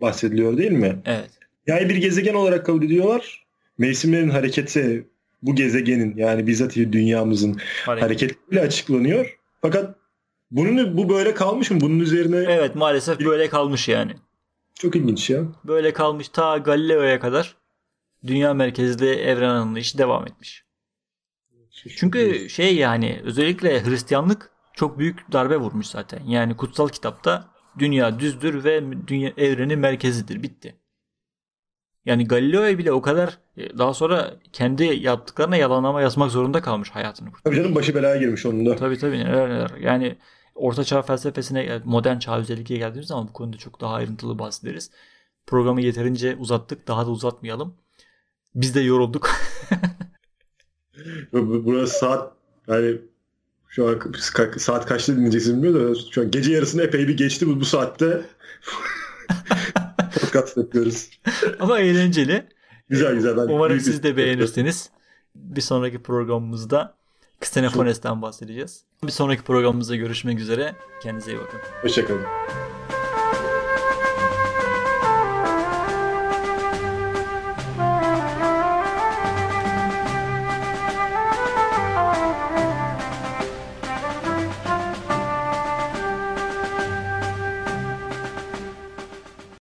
bahsediliyor değil mi? Evet. Yani bir gezegen olarak kabul ediyorlar. Mevsimlerin hareketi bu gezegenin yani bizzat dünyamızın Hareket. hareketiyle açıklanıyor. Fakat bunun bu böyle kalmış mı? Bunun üzerine Evet maalesef böyle kalmış yani. Çok ilginç ya. Böyle kalmış ta Galileo'ya kadar dünya merkezli evren anlayışı devam etmiş. Çünkü şey yani özellikle Hristiyanlık çok büyük darbe vurmuş zaten. Yani kutsal kitapta dünya düzdür ve dünya evreni merkezidir. Bitti. Yani Galileo bile o kadar e, daha sonra kendi yaptıklarına yalanlama yazmak zorunda kalmış hayatını. Tabii canım başı belaya girmiş onun da. Tabii tabii neler neler. Yani Orta Çağ felsefesine, modern çağ özellikle geldiğimiz zaman bu konuda çok daha ayrıntılı bahsederiz. Programı yeterince uzattık. Daha da uzatmayalım. Biz de yorulduk. Burası saat yani şu an saat kaçta dinleyeceksin bilmiyorum da şu an gece yarısını epey bir geçti bu, bu saatte podcast yapıyoruz. Ama eğlenceli. Güzel güzel. Ben Umarım siz de beğenirsiniz. Bir sonraki programımızda Xenofones'ten bahsedeceğiz. Bir sonraki programımızda görüşmek üzere. Kendinize iyi bakın. Hoşçakalın.